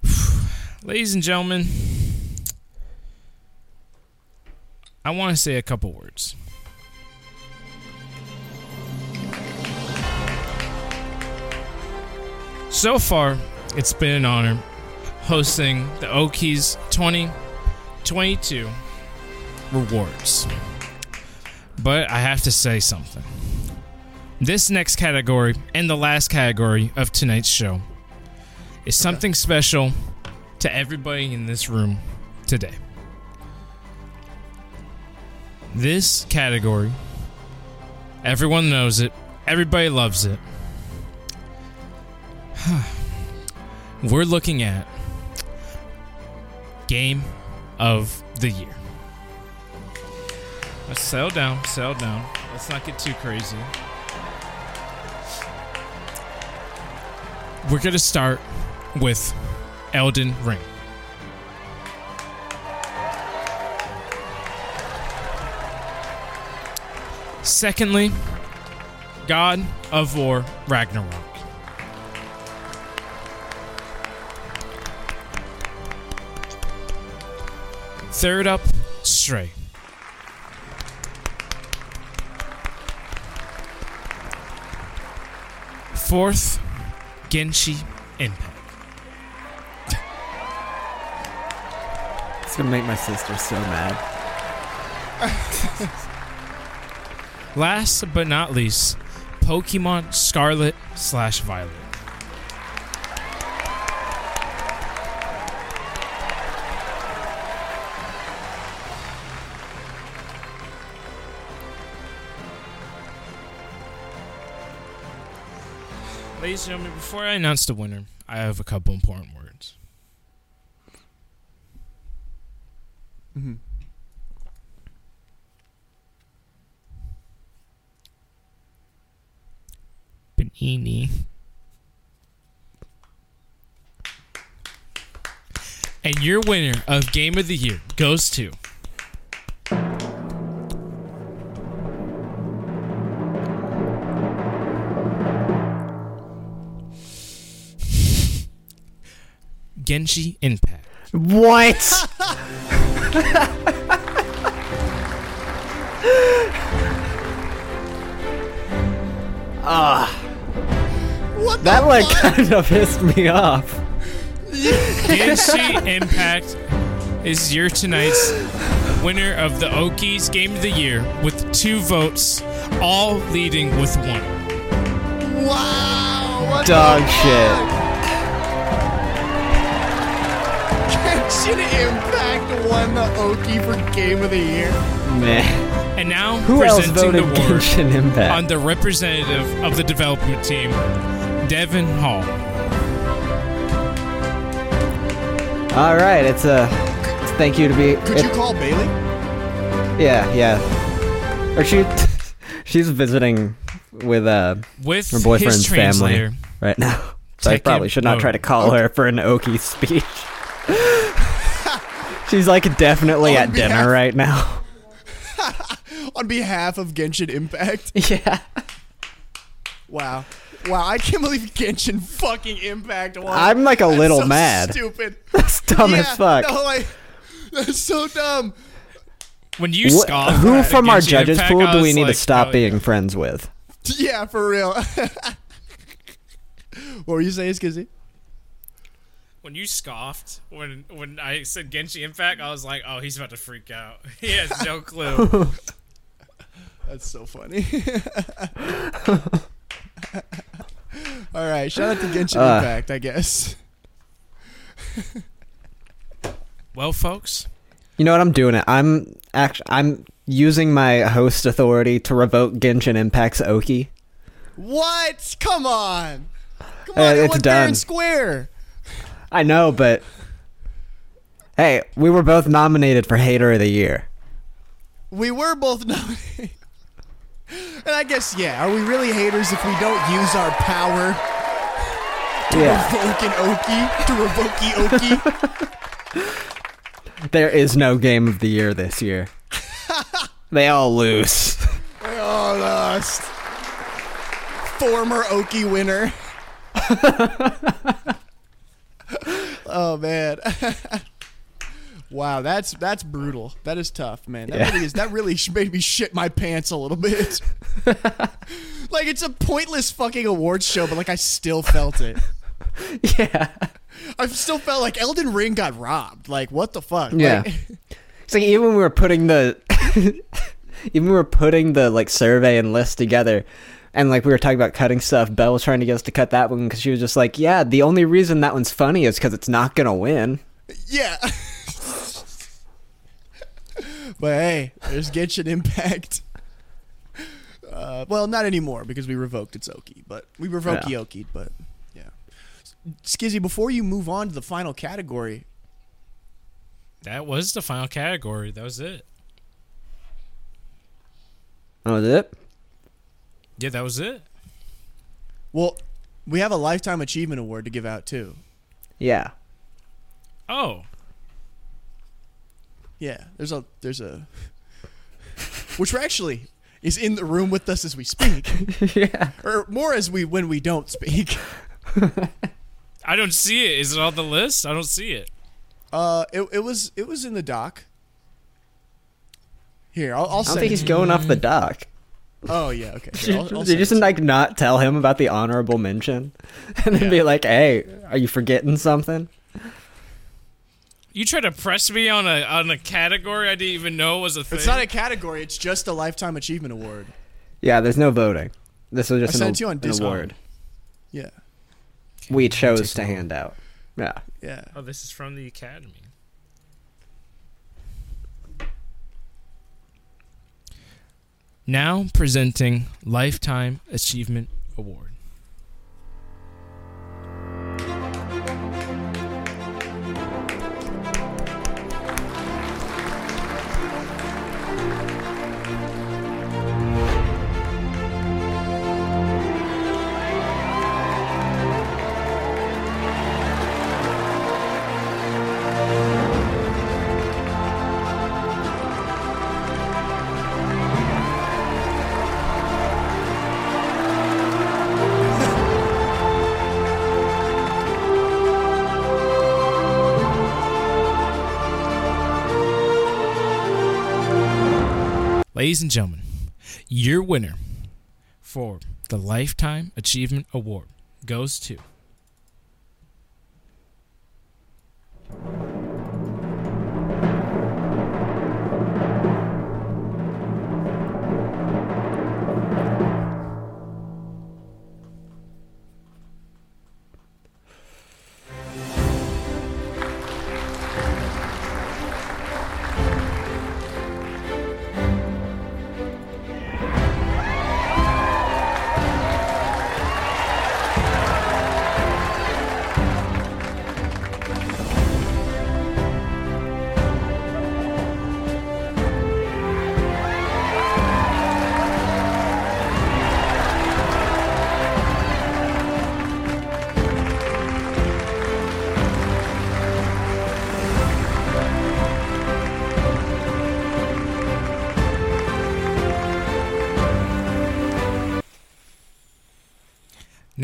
Speaker 2: [SIGHS]
Speaker 1: Ladies and gentlemen, I want to say a couple words. So far, it's been an honor hosting the Okies 2022 rewards. But I have to say something. This next category and the last category of tonight's show is something special to everybody in this room today. This category, everyone knows it, everybody loves it. [SIGHS] We're looking at Game of the Year. Let's settle down, settle down. Let's not get too crazy. We're going to start with Elden Ring. Secondly, God of War Ragnarok. Third up, Stray. Fourth, Genshi Impact.
Speaker 3: It's gonna make my sister so mad.
Speaker 1: Last but not least, Pokemon Scarlet slash Violet. Ladies and gentlemen, before I announce the winner, I have a couple important words. Mm-hmm. Panini. And your winner of Game of the Year goes to. Genshi Impact.
Speaker 3: What? [LAUGHS] Ah.
Speaker 2: What the
Speaker 3: that like
Speaker 2: fuck?
Speaker 3: kind of pissed me off.
Speaker 1: Genshi Impact is your tonight's winner of the Okies Game of the Year with two votes, all leading with one.
Speaker 2: Wow. What
Speaker 3: Dog
Speaker 2: the
Speaker 3: shit.
Speaker 2: Genshin Impact won the Okie for Game of the Year.
Speaker 3: Man.
Speaker 1: And now
Speaker 3: Who else voted
Speaker 1: the award
Speaker 3: Genshin Impact?
Speaker 1: on the representative of the development team, Devin Hall.
Speaker 3: All right, it's a thank you to be.
Speaker 2: Could
Speaker 3: it-
Speaker 2: you call Bailey?
Speaker 3: yeah, yeah. Or she, [LAUGHS] she's visiting with uh
Speaker 1: With
Speaker 3: her boyfriend's
Speaker 1: his
Speaker 3: family
Speaker 1: translator.
Speaker 3: right now. So I
Speaker 1: Tekken-
Speaker 3: probably should not
Speaker 1: oh.
Speaker 3: try to call her for an Okie speech. She's like definitely
Speaker 2: On
Speaker 3: at dinner right now. [LAUGHS]
Speaker 2: On behalf of Genshin Impact. [LAUGHS]
Speaker 3: yeah.
Speaker 2: Wow. Wow, I can't believe Genshin fucking Impact won.
Speaker 3: I'm like a
Speaker 2: That's
Speaker 3: little
Speaker 2: so
Speaker 3: mad.
Speaker 2: Stupid. [LAUGHS]
Speaker 3: That's dumb
Speaker 2: yeah,
Speaker 3: as fuck.
Speaker 2: No, like, that's so dumb.
Speaker 1: When you
Speaker 3: Wh-
Speaker 1: scoff
Speaker 3: who
Speaker 1: at
Speaker 3: from our judges
Speaker 1: Impact,
Speaker 3: pool do we need
Speaker 1: like,
Speaker 3: to stop
Speaker 1: oh,
Speaker 3: being friends with?
Speaker 2: Yeah, for real. what were you saying, Skizzy?
Speaker 1: When you scoffed when when I said Genshi Impact, I was like, oh, he's about to freak out. [LAUGHS] He has no clue. [LAUGHS]
Speaker 2: That's so funny. [LAUGHS] All right, shout out to Genshin
Speaker 3: Uh.
Speaker 2: Impact, I guess.
Speaker 1: Well, folks,
Speaker 3: You know what? I'm doing it. I'm actually I'm using my host authority to revoke Genshin Impact's Okie.
Speaker 2: What? Come on. Come
Speaker 3: Uh,
Speaker 2: on, it
Speaker 3: it's
Speaker 2: went fair
Speaker 3: done.
Speaker 2: and square.
Speaker 3: I know, but hey, we were both nominated for Hater of the Year.
Speaker 2: We were both [LAUGHS] nominated. And I guess, yeah, are we really haters if we don't use our power to
Speaker 3: Yeah,
Speaker 2: revoke an Okie? To revoke Okie? [LAUGHS]
Speaker 3: there is no Game of the Year this year. [LAUGHS] they all lose.
Speaker 2: They all lost. Former Okie winner. Oh man. [LAUGHS] wow, that's that's brutal. That is tough, man. That
Speaker 3: Yeah.
Speaker 2: really is. That really made me shit my pants a little bit. [LAUGHS] like it's a pointless fucking awards show, but like I still felt it. [LAUGHS]
Speaker 3: yeah,
Speaker 2: I still felt like Elden Ring got robbed. Like what the fuck?
Speaker 3: Yeah.
Speaker 2: Like,
Speaker 3: it's like even when we were putting the even when we were putting the like survey and list together. And like we were talking about cutting stuff, Belle was trying to get us to cut that one because she was just like, "Yeah, the only reason that one's funny is because it's not gonna win."
Speaker 2: Yeah. [LAUGHS] but hey, there's Genshin Impact. Uh, well, not anymore because we revoked its Okie, but we revoked
Speaker 3: Yeah.
Speaker 2: Yoki, but yeah. Skizzy, before you move on to the final category,
Speaker 1: that was the final category. That was it.
Speaker 3: Oh, was it?
Speaker 1: Yeah, that was it.
Speaker 2: well, we have a lifetime achievement award to give out too.
Speaker 3: Yeah.
Speaker 1: Oh,
Speaker 2: Yeah, there's a there's a which we're actually is in the room with us as we speak, [LAUGHS]
Speaker 3: yeah.
Speaker 2: or more as we when we don't speak.
Speaker 1: I don't see it. Is it on the list? I don't see it.
Speaker 2: Uh, it, it was it was in the doc. Here, I'll, I'll
Speaker 3: I don't
Speaker 2: send
Speaker 3: think
Speaker 2: it
Speaker 3: he's
Speaker 2: to
Speaker 3: going off the doc.
Speaker 2: You. Oh yeah, okay. [LAUGHS] Here, I'll, I'll
Speaker 3: Did you just like not tell him about the honorable mention, [LAUGHS] and then be like, "Hey, are you forgetting something?"
Speaker 1: You tried to press me on a on a category I didn't even know was a thing.
Speaker 2: It's not a category. It's just a lifetime achievement award.
Speaker 3: Yeah, there's no voting. This was just
Speaker 2: I
Speaker 3: an,
Speaker 2: sent you on
Speaker 3: an
Speaker 2: Discord.
Speaker 3: award
Speaker 2: Yeah,
Speaker 3: we chose to hand out. Yeah.
Speaker 2: yeah.
Speaker 1: oh, this is from the academy. Now presenting Lifetime Achievement Award. Ladies and gentlemen, your winner for the Lifetime Achievement Award goes to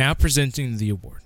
Speaker 1: now presenting the award.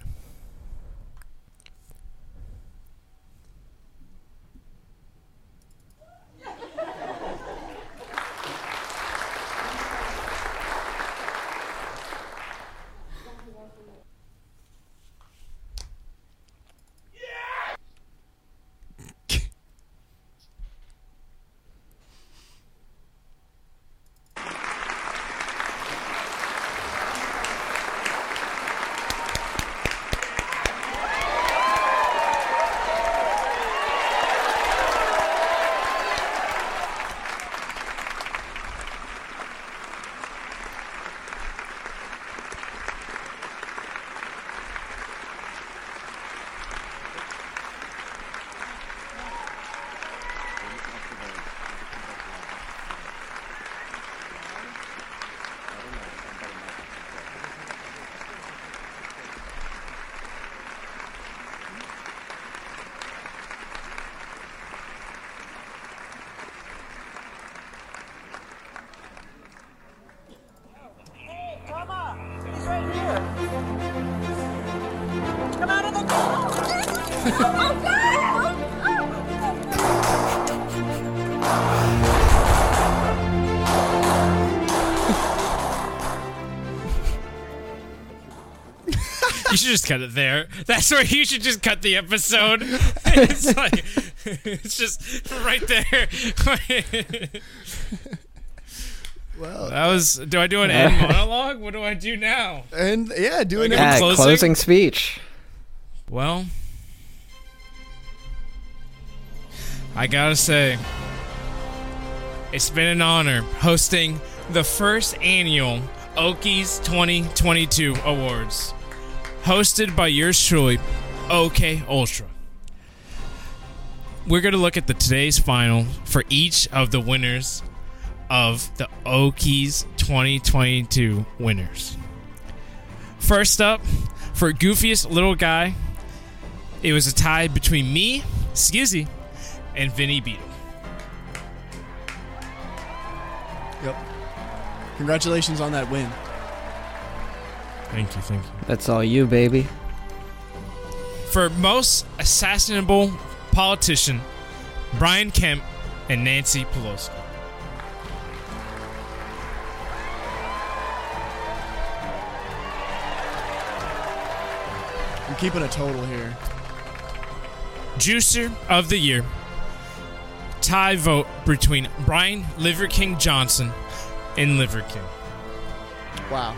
Speaker 1: Should just cut it there. That's where you should just cut the episode. [LAUGHS] it's like it's just right there.
Speaker 2: Well,
Speaker 1: that was. Do I do an end [LAUGHS] monologue? What do I do now?
Speaker 2: and yeah, do
Speaker 1: Give
Speaker 2: it.
Speaker 1: a
Speaker 3: Yeah,
Speaker 1: closing?
Speaker 3: closing speech.
Speaker 1: Well, I gotta say, it's been an honor hosting the first annual Okies 2022 Awards, hosted by yours truly, OK Ultra. We're gonna look at the today's final for each of the winners of the Okies 2022 winners. First up, for goofiest little guy, it was a tie between me, Skizzy, and Vinny Beetle.
Speaker 2: Yep. Congratulations on that win.
Speaker 1: Thank you, thank you.
Speaker 3: That's all you, baby.
Speaker 1: For most assassinable politician, Brian Kemp and Nancy Pelosi.
Speaker 2: I'm keeping a total here.
Speaker 1: Juicer of the Year. Tie vote between Brian Liver King Johnson and Liver King.
Speaker 2: Wow.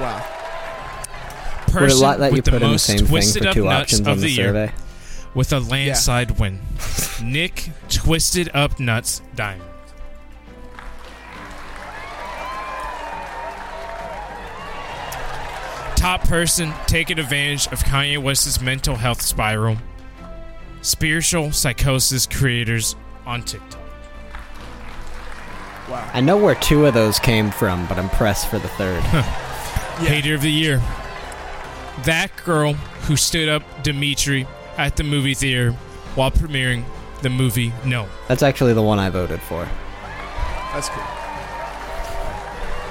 Speaker 2: Wow.
Speaker 3: Would it
Speaker 1: Person
Speaker 3: let let you
Speaker 1: with the
Speaker 3: put in the
Speaker 1: most
Speaker 3: same thing
Speaker 1: twisted
Speaker 3: for
Speaker 1: up
Speaker 3: two
Speaker 1: nuts
Speaker 3: options
Speaker 1: of
Speaker 3: on the
Speaker 1: the year
Speaker 3: survey?
Speaker 1: with a landslide win. [LAUGHS] Nick Twisted Up Nuts Diamond. Top person taking advantage of Kanye West's mental health spiral. Spiritual psychosis creators on TikTok.
Speaker 2: Wow.
Speaker 3: I know where two of those came from, but I'm pressed for the third. [LAUGHS]
Speaker 1: Hater of the year. That girl who stood up Dimitri at the movie theater while premiering the movie No.
Speaker 3: That's actually the one I voted for.
Speaker 2: That's cool.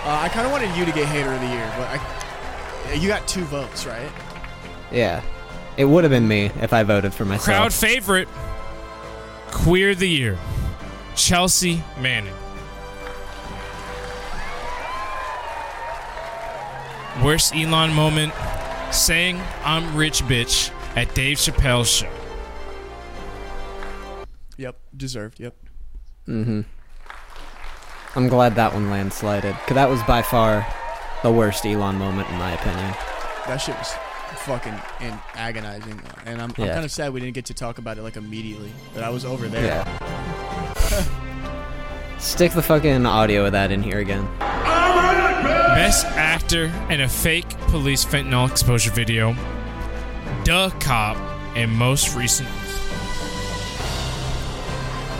Speaker 2: Uh, I kind of wanted you to get hater of the year, but I, you got two votes, right?
Speaker 3: Yeah. It would have been me if I voted for myself.
Speaker 1: Crowd favorite, Queer of the Year, Chelsea Manning. Worst Elon moment, saying I'm rich bitch at Dave Chappelle's show.
Speaker 2: Yep. Deserved. Yep.
Speaker 3: Mm-hmm. I'm glad that one landslided, because that was by far the worst Elon moment, in my opinion.
Speaker 2: That shit was fucking and agonizing, and I'm, I'm kind of sad we didn't get to talk about it like immediately. But I was over there.
Speaker 3: Yeah. [LAUGHS] Stick the fucking audio of that in here again.
Speaker 1: Best actor in a fake police fentanyl exposure video, Duh Cop, and most recent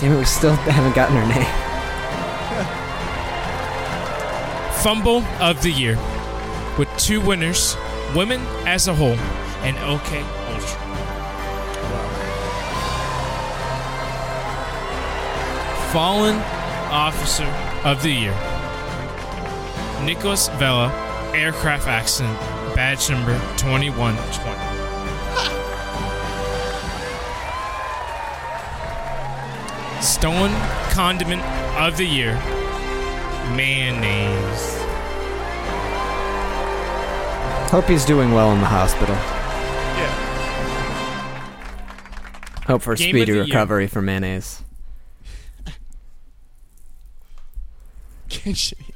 Speaker 3: Damn it, we still [LAUGHS] haven't gotten her name.
Speaker 1: Fumble of the Year, with two winners, Women as a Whole, and OK Ultra. Fallen Officer of the Year, Nicholas Vela, aircraft accident, badge number 2120. Stolen Condiment of the Year, mayonnaise.
Speaker 3: Hope he's doing well in the hospital.
Speaker 2: Yeah.
Speaker 3: Hope for
Speaker 1: Game
Speaker 3: speedy
Speaker 1: the year.
Speaker 3: recovery for mayonnaise. [LAUGHS]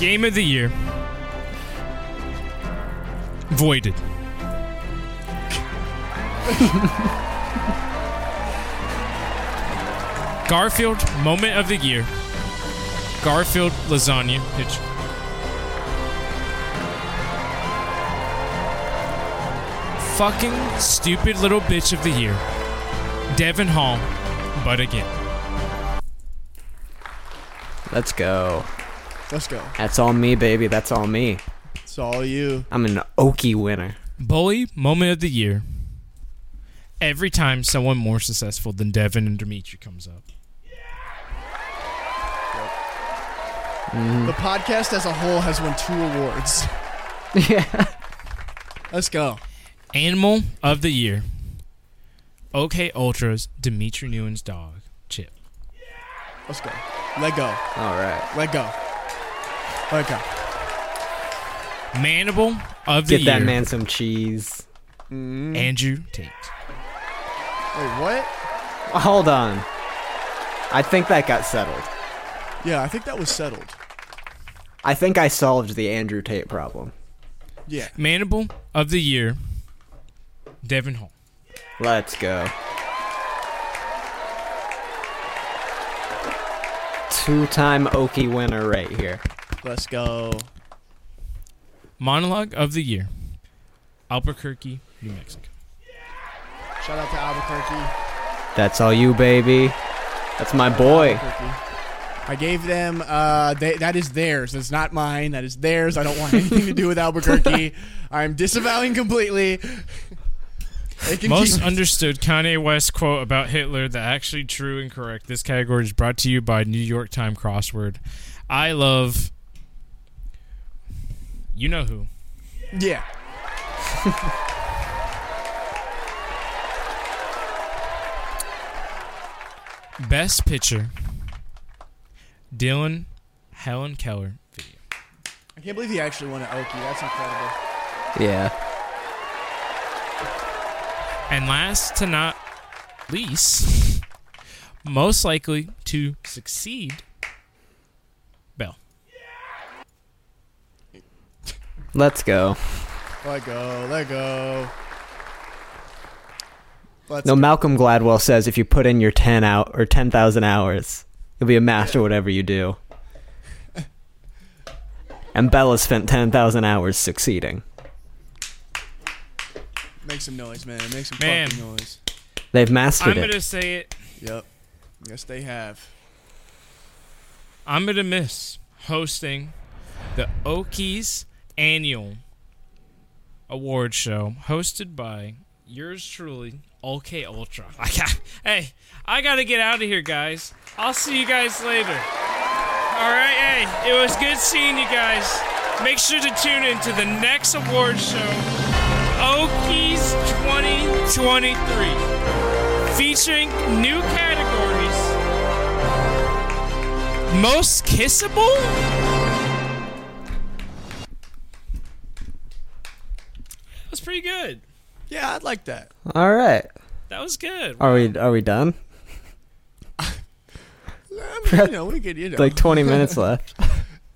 Speaker 1: Game of the year. Voided. Garfield moment of the year. Garfield lasagna picture. Fucking stupid little bitch of the year. Devin Hall, but again.
Speaker 3: Let's go.
Speaker 2: Let's go.
Speaker 3: That's all me, baby. That's all me.
Speaker 2: It's all you.
Speaker 3: I'm an Okie winner.
Speaker 1: Bully moment of the year. Every time someone more successful than Devin and Dimitri comes up. Mm-hmm.
Speaker 2: The podcast as a whole has won two awards.
Speaker 3: yeah. [LAUGHS] [LAUGHS]
Speaker 2: Let's go.
Speaker 1: Animal of the year. OK Ultra's Dimitri Newen's dog, Chip.
Speaker 2: Let's go. Let go.
Speaker 3: All right.
Speaker 2: Let go. Let go.
Speaker 1: Manimal of the
Speaker 3: Get
Speaker 1: year.
Speaker 3: that man some cheese. Mm.
Speaker 1: Andrew Tate.
Speaker 2: Wait, what?
Speaker 3: Hold on. I think that got settled.
Speaker 2: Yeah, I think that was settled.
Speaker 3: I think I solved the Andrew Tate problem.
Speaker 2: Yeah.
Speaker 1: Manimal of the year. Devin Hall.
Speaker 3: Let's go. Two-time Okie winner right here.
Speaker 2: Let's go.
Speaker 1: Monologue of the year. Albuquerque, New Mexico.
Speaker 2: Shout out to Albuquerque.
Speaker 3: That's all you, baby. That's my boy.
Speaker 2: I gave them. Uh, they, that is theirs. That's not mine. That is theirs. I don't want anything to do with Albuquerque. [LAUGHS] I'm disavowing completely.
Speaker 1: Most understood Kanye West quote about Hitler that actually true and correct. This category is brought to you by New York Times crossword. I love. You know who.
Speaker 2: yeah.
Speaker 1: Best picture. Dylan Helen Keller video.
Speaker 2: I can't believe he actually won an Okie. That's incredible.
Speaker 3: Yeah.
Speaker 1: And last to not least, most likely to succeed, Bell.
Speaker 3: Let's go.
Speaker 2: Let go. Let go. Let's
Speaker 3: No,
Speaker 2: go.
Speaker 3: Malcolm Gladwell says if you put in your 10 out or 10,000 hours, you'll be a master at whatever you do. And Bella spent 10,000 hours succeeding.
Speaker 2: Make some noise, man. Make some
Speaker 1: Man.
Speaker 2: fucking noise.
Speaker 3: They've mastered it.
Speaker 1: I'm gonna say it.
Speaker 2: Yep. Yes, they have.
Speaker 1: I'm gonna miss hosting the Okies annual award show hosted by yours truly, OK Ultra. [LAUGHS] I got, hey, I gotta get out of here, guys. I'll see you guys later. All right, hey, it was good seeing you guys. Make sure to tune in to the next award show, Okies 2023, featuring new categories. Most kissable? Pretty good.
Speaker 2: Yeah, I'd like that.
Speaker 3: All right.
Speaker 1: That was good.
Speaker 3: Are we are we done? [LAUGHS]
Speaker 2: I mean, you know, we could, you know.
Speaker 3: Like 20 [LAUGHS] minutes left.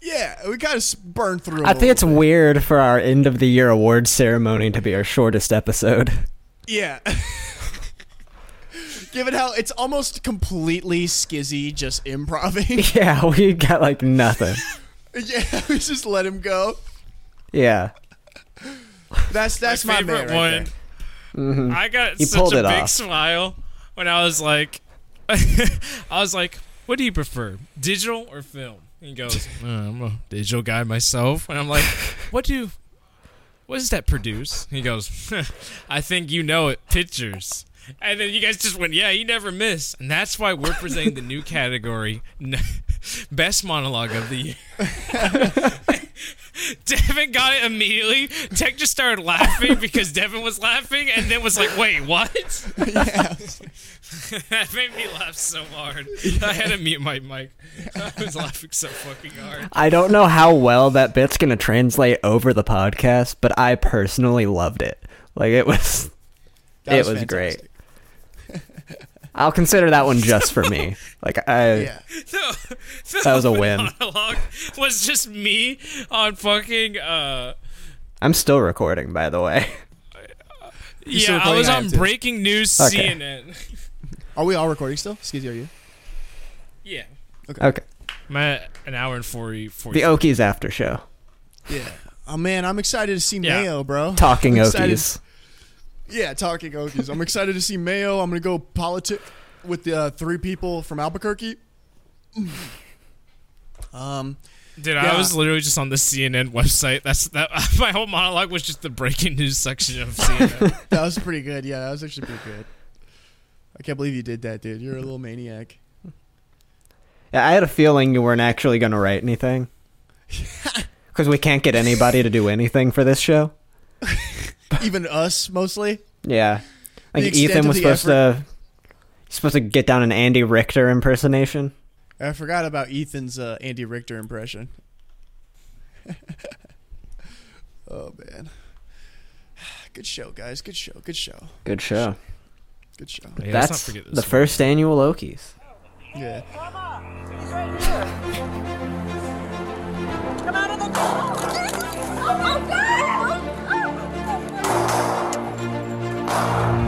Speaker 2: yeah, we kind of burned through.
Speaker 3: I think it's
Speaker 2: little
Speaker 3: weird for our end of the year awards ceremony to be our shortest episode.
Speaker 2: bit. Yeah. [LAUGHS] Given how it's almost completely skizzy, just improving.
Speaker 3: Yeah, we got like nothing.
Speaker 2: yeah, we just let him go.
Speaker 3: Yeah. [LAUGHS]
Speaker 2: That's that's my,
Speaker 1: favorite
Speaker 2: man right
Speaker 1: one.
Speaker 2: there.
Speaker 1: I got
Speaker 3: He
Speaker 1: such a big
Speaker 3: off.
Speaker 1: smile when I was like, [LAUGHS] I was like, "What do you prefer, digital or film?" And he goes, [LAUGHS] "Uh, "I'm a digital guy myself," and I'm like, "What do, what does that produce?" He goes, "I think you know it, pictures." And then you guys just went, "Yeah, you never miss," and that's why we're presenting the new category, n- best monologue of the year. [LAUGHS] Devin got it immediately. Tech just started laughing because Devin was laughing, and then was like, "Wait, what?" [LAUGHS] that made me laugh so hard. I had to mute my mic. I was laughing so fucking hard.
Speaker 3: I don't know how well that bit's going to translate over the podcast, but I personally loved it. Like it was
Speaker 2: That
Speaker 3: it was great.
Speaker 2: Fantastic.
Speaker 3: I'll consider that one just for me. [LAUGHS] Like I
Speaker 2: Yeah.
Speaker 1: No,
Speaker 3: That was a win.
Speaker 1: Monologue was just me on fucking. uh
Speaker 3: I'm still recording by the way.
Speaker 2: still
Speaker 1: Yeah, I was?
Speaker 2: I
Speaker 1: on
Speaker 2: am too.
Speaker 1: breaking news
Speaker 3: Okay.
Speaker 1: CNN.
Speaker 2: Are we all recording still? Excuse me, are you?
Speaker 1: Yeah,
Speaker 3: Okay.
Speaker 1: I'm at an hour and 40. 40
Speaker 3: The Okies after show.
Speaker 2: Yeah. Oh man, I'm excited to see
Speaker 1: Yeah.
Speaker 2: Mayo, bro.
Speaker 3: Talking
Speaker 2: I'm excited-
Speaker 3: Okies.
Speaker 2: Yeah, talking Okies. I'm excited to see Mayo. I'm gonna go politic with the uh, three people from Albuquerque. [SIGHS] Um,
Speaker 1: Dude,
Speaker 2: Yeah.
Speaker 1: I was literally just on the CNN website. That's that. [LAUGHS] My whole monologue was just the breaking news section of CNN. [LAUGHS]
Speaker 2: that was pretty good. Yeah, that was actually pretty good. I can't believe you did that, dude. You're a little maniac.
Speaker 3: Yeah, I had a feeling you weren't actually going to write anything. [LAUGHS] Because we can't get anybody to do anything for this show. [LAUGHS]
Speaker 2: Even us, mostly.
Speaker 3: Yeah.
Speaker 2: The
Speaker 3: Like Ethan was
Speaker 2: the
Speaker 3: supposed to supposed to get down an Andy Richter impersonation.
Speaker 2: I forgot about Ethan's uh, Andy Richter impression. [LAUGHS] oh man, [SIGHS] good show, guys. Good show. Good show.
Speaker 3: Good show.
Speaker 2: Good show.
Speaker 1: Yeah, let's not
Speaker 3: That's
Speaker 1: forget this
Speaker 3: the
Speaker 1: one.
Speaker 3: first annual Okies.
Speaker 2: Yeah.
Speaker 5: Come out of the car! Yeah.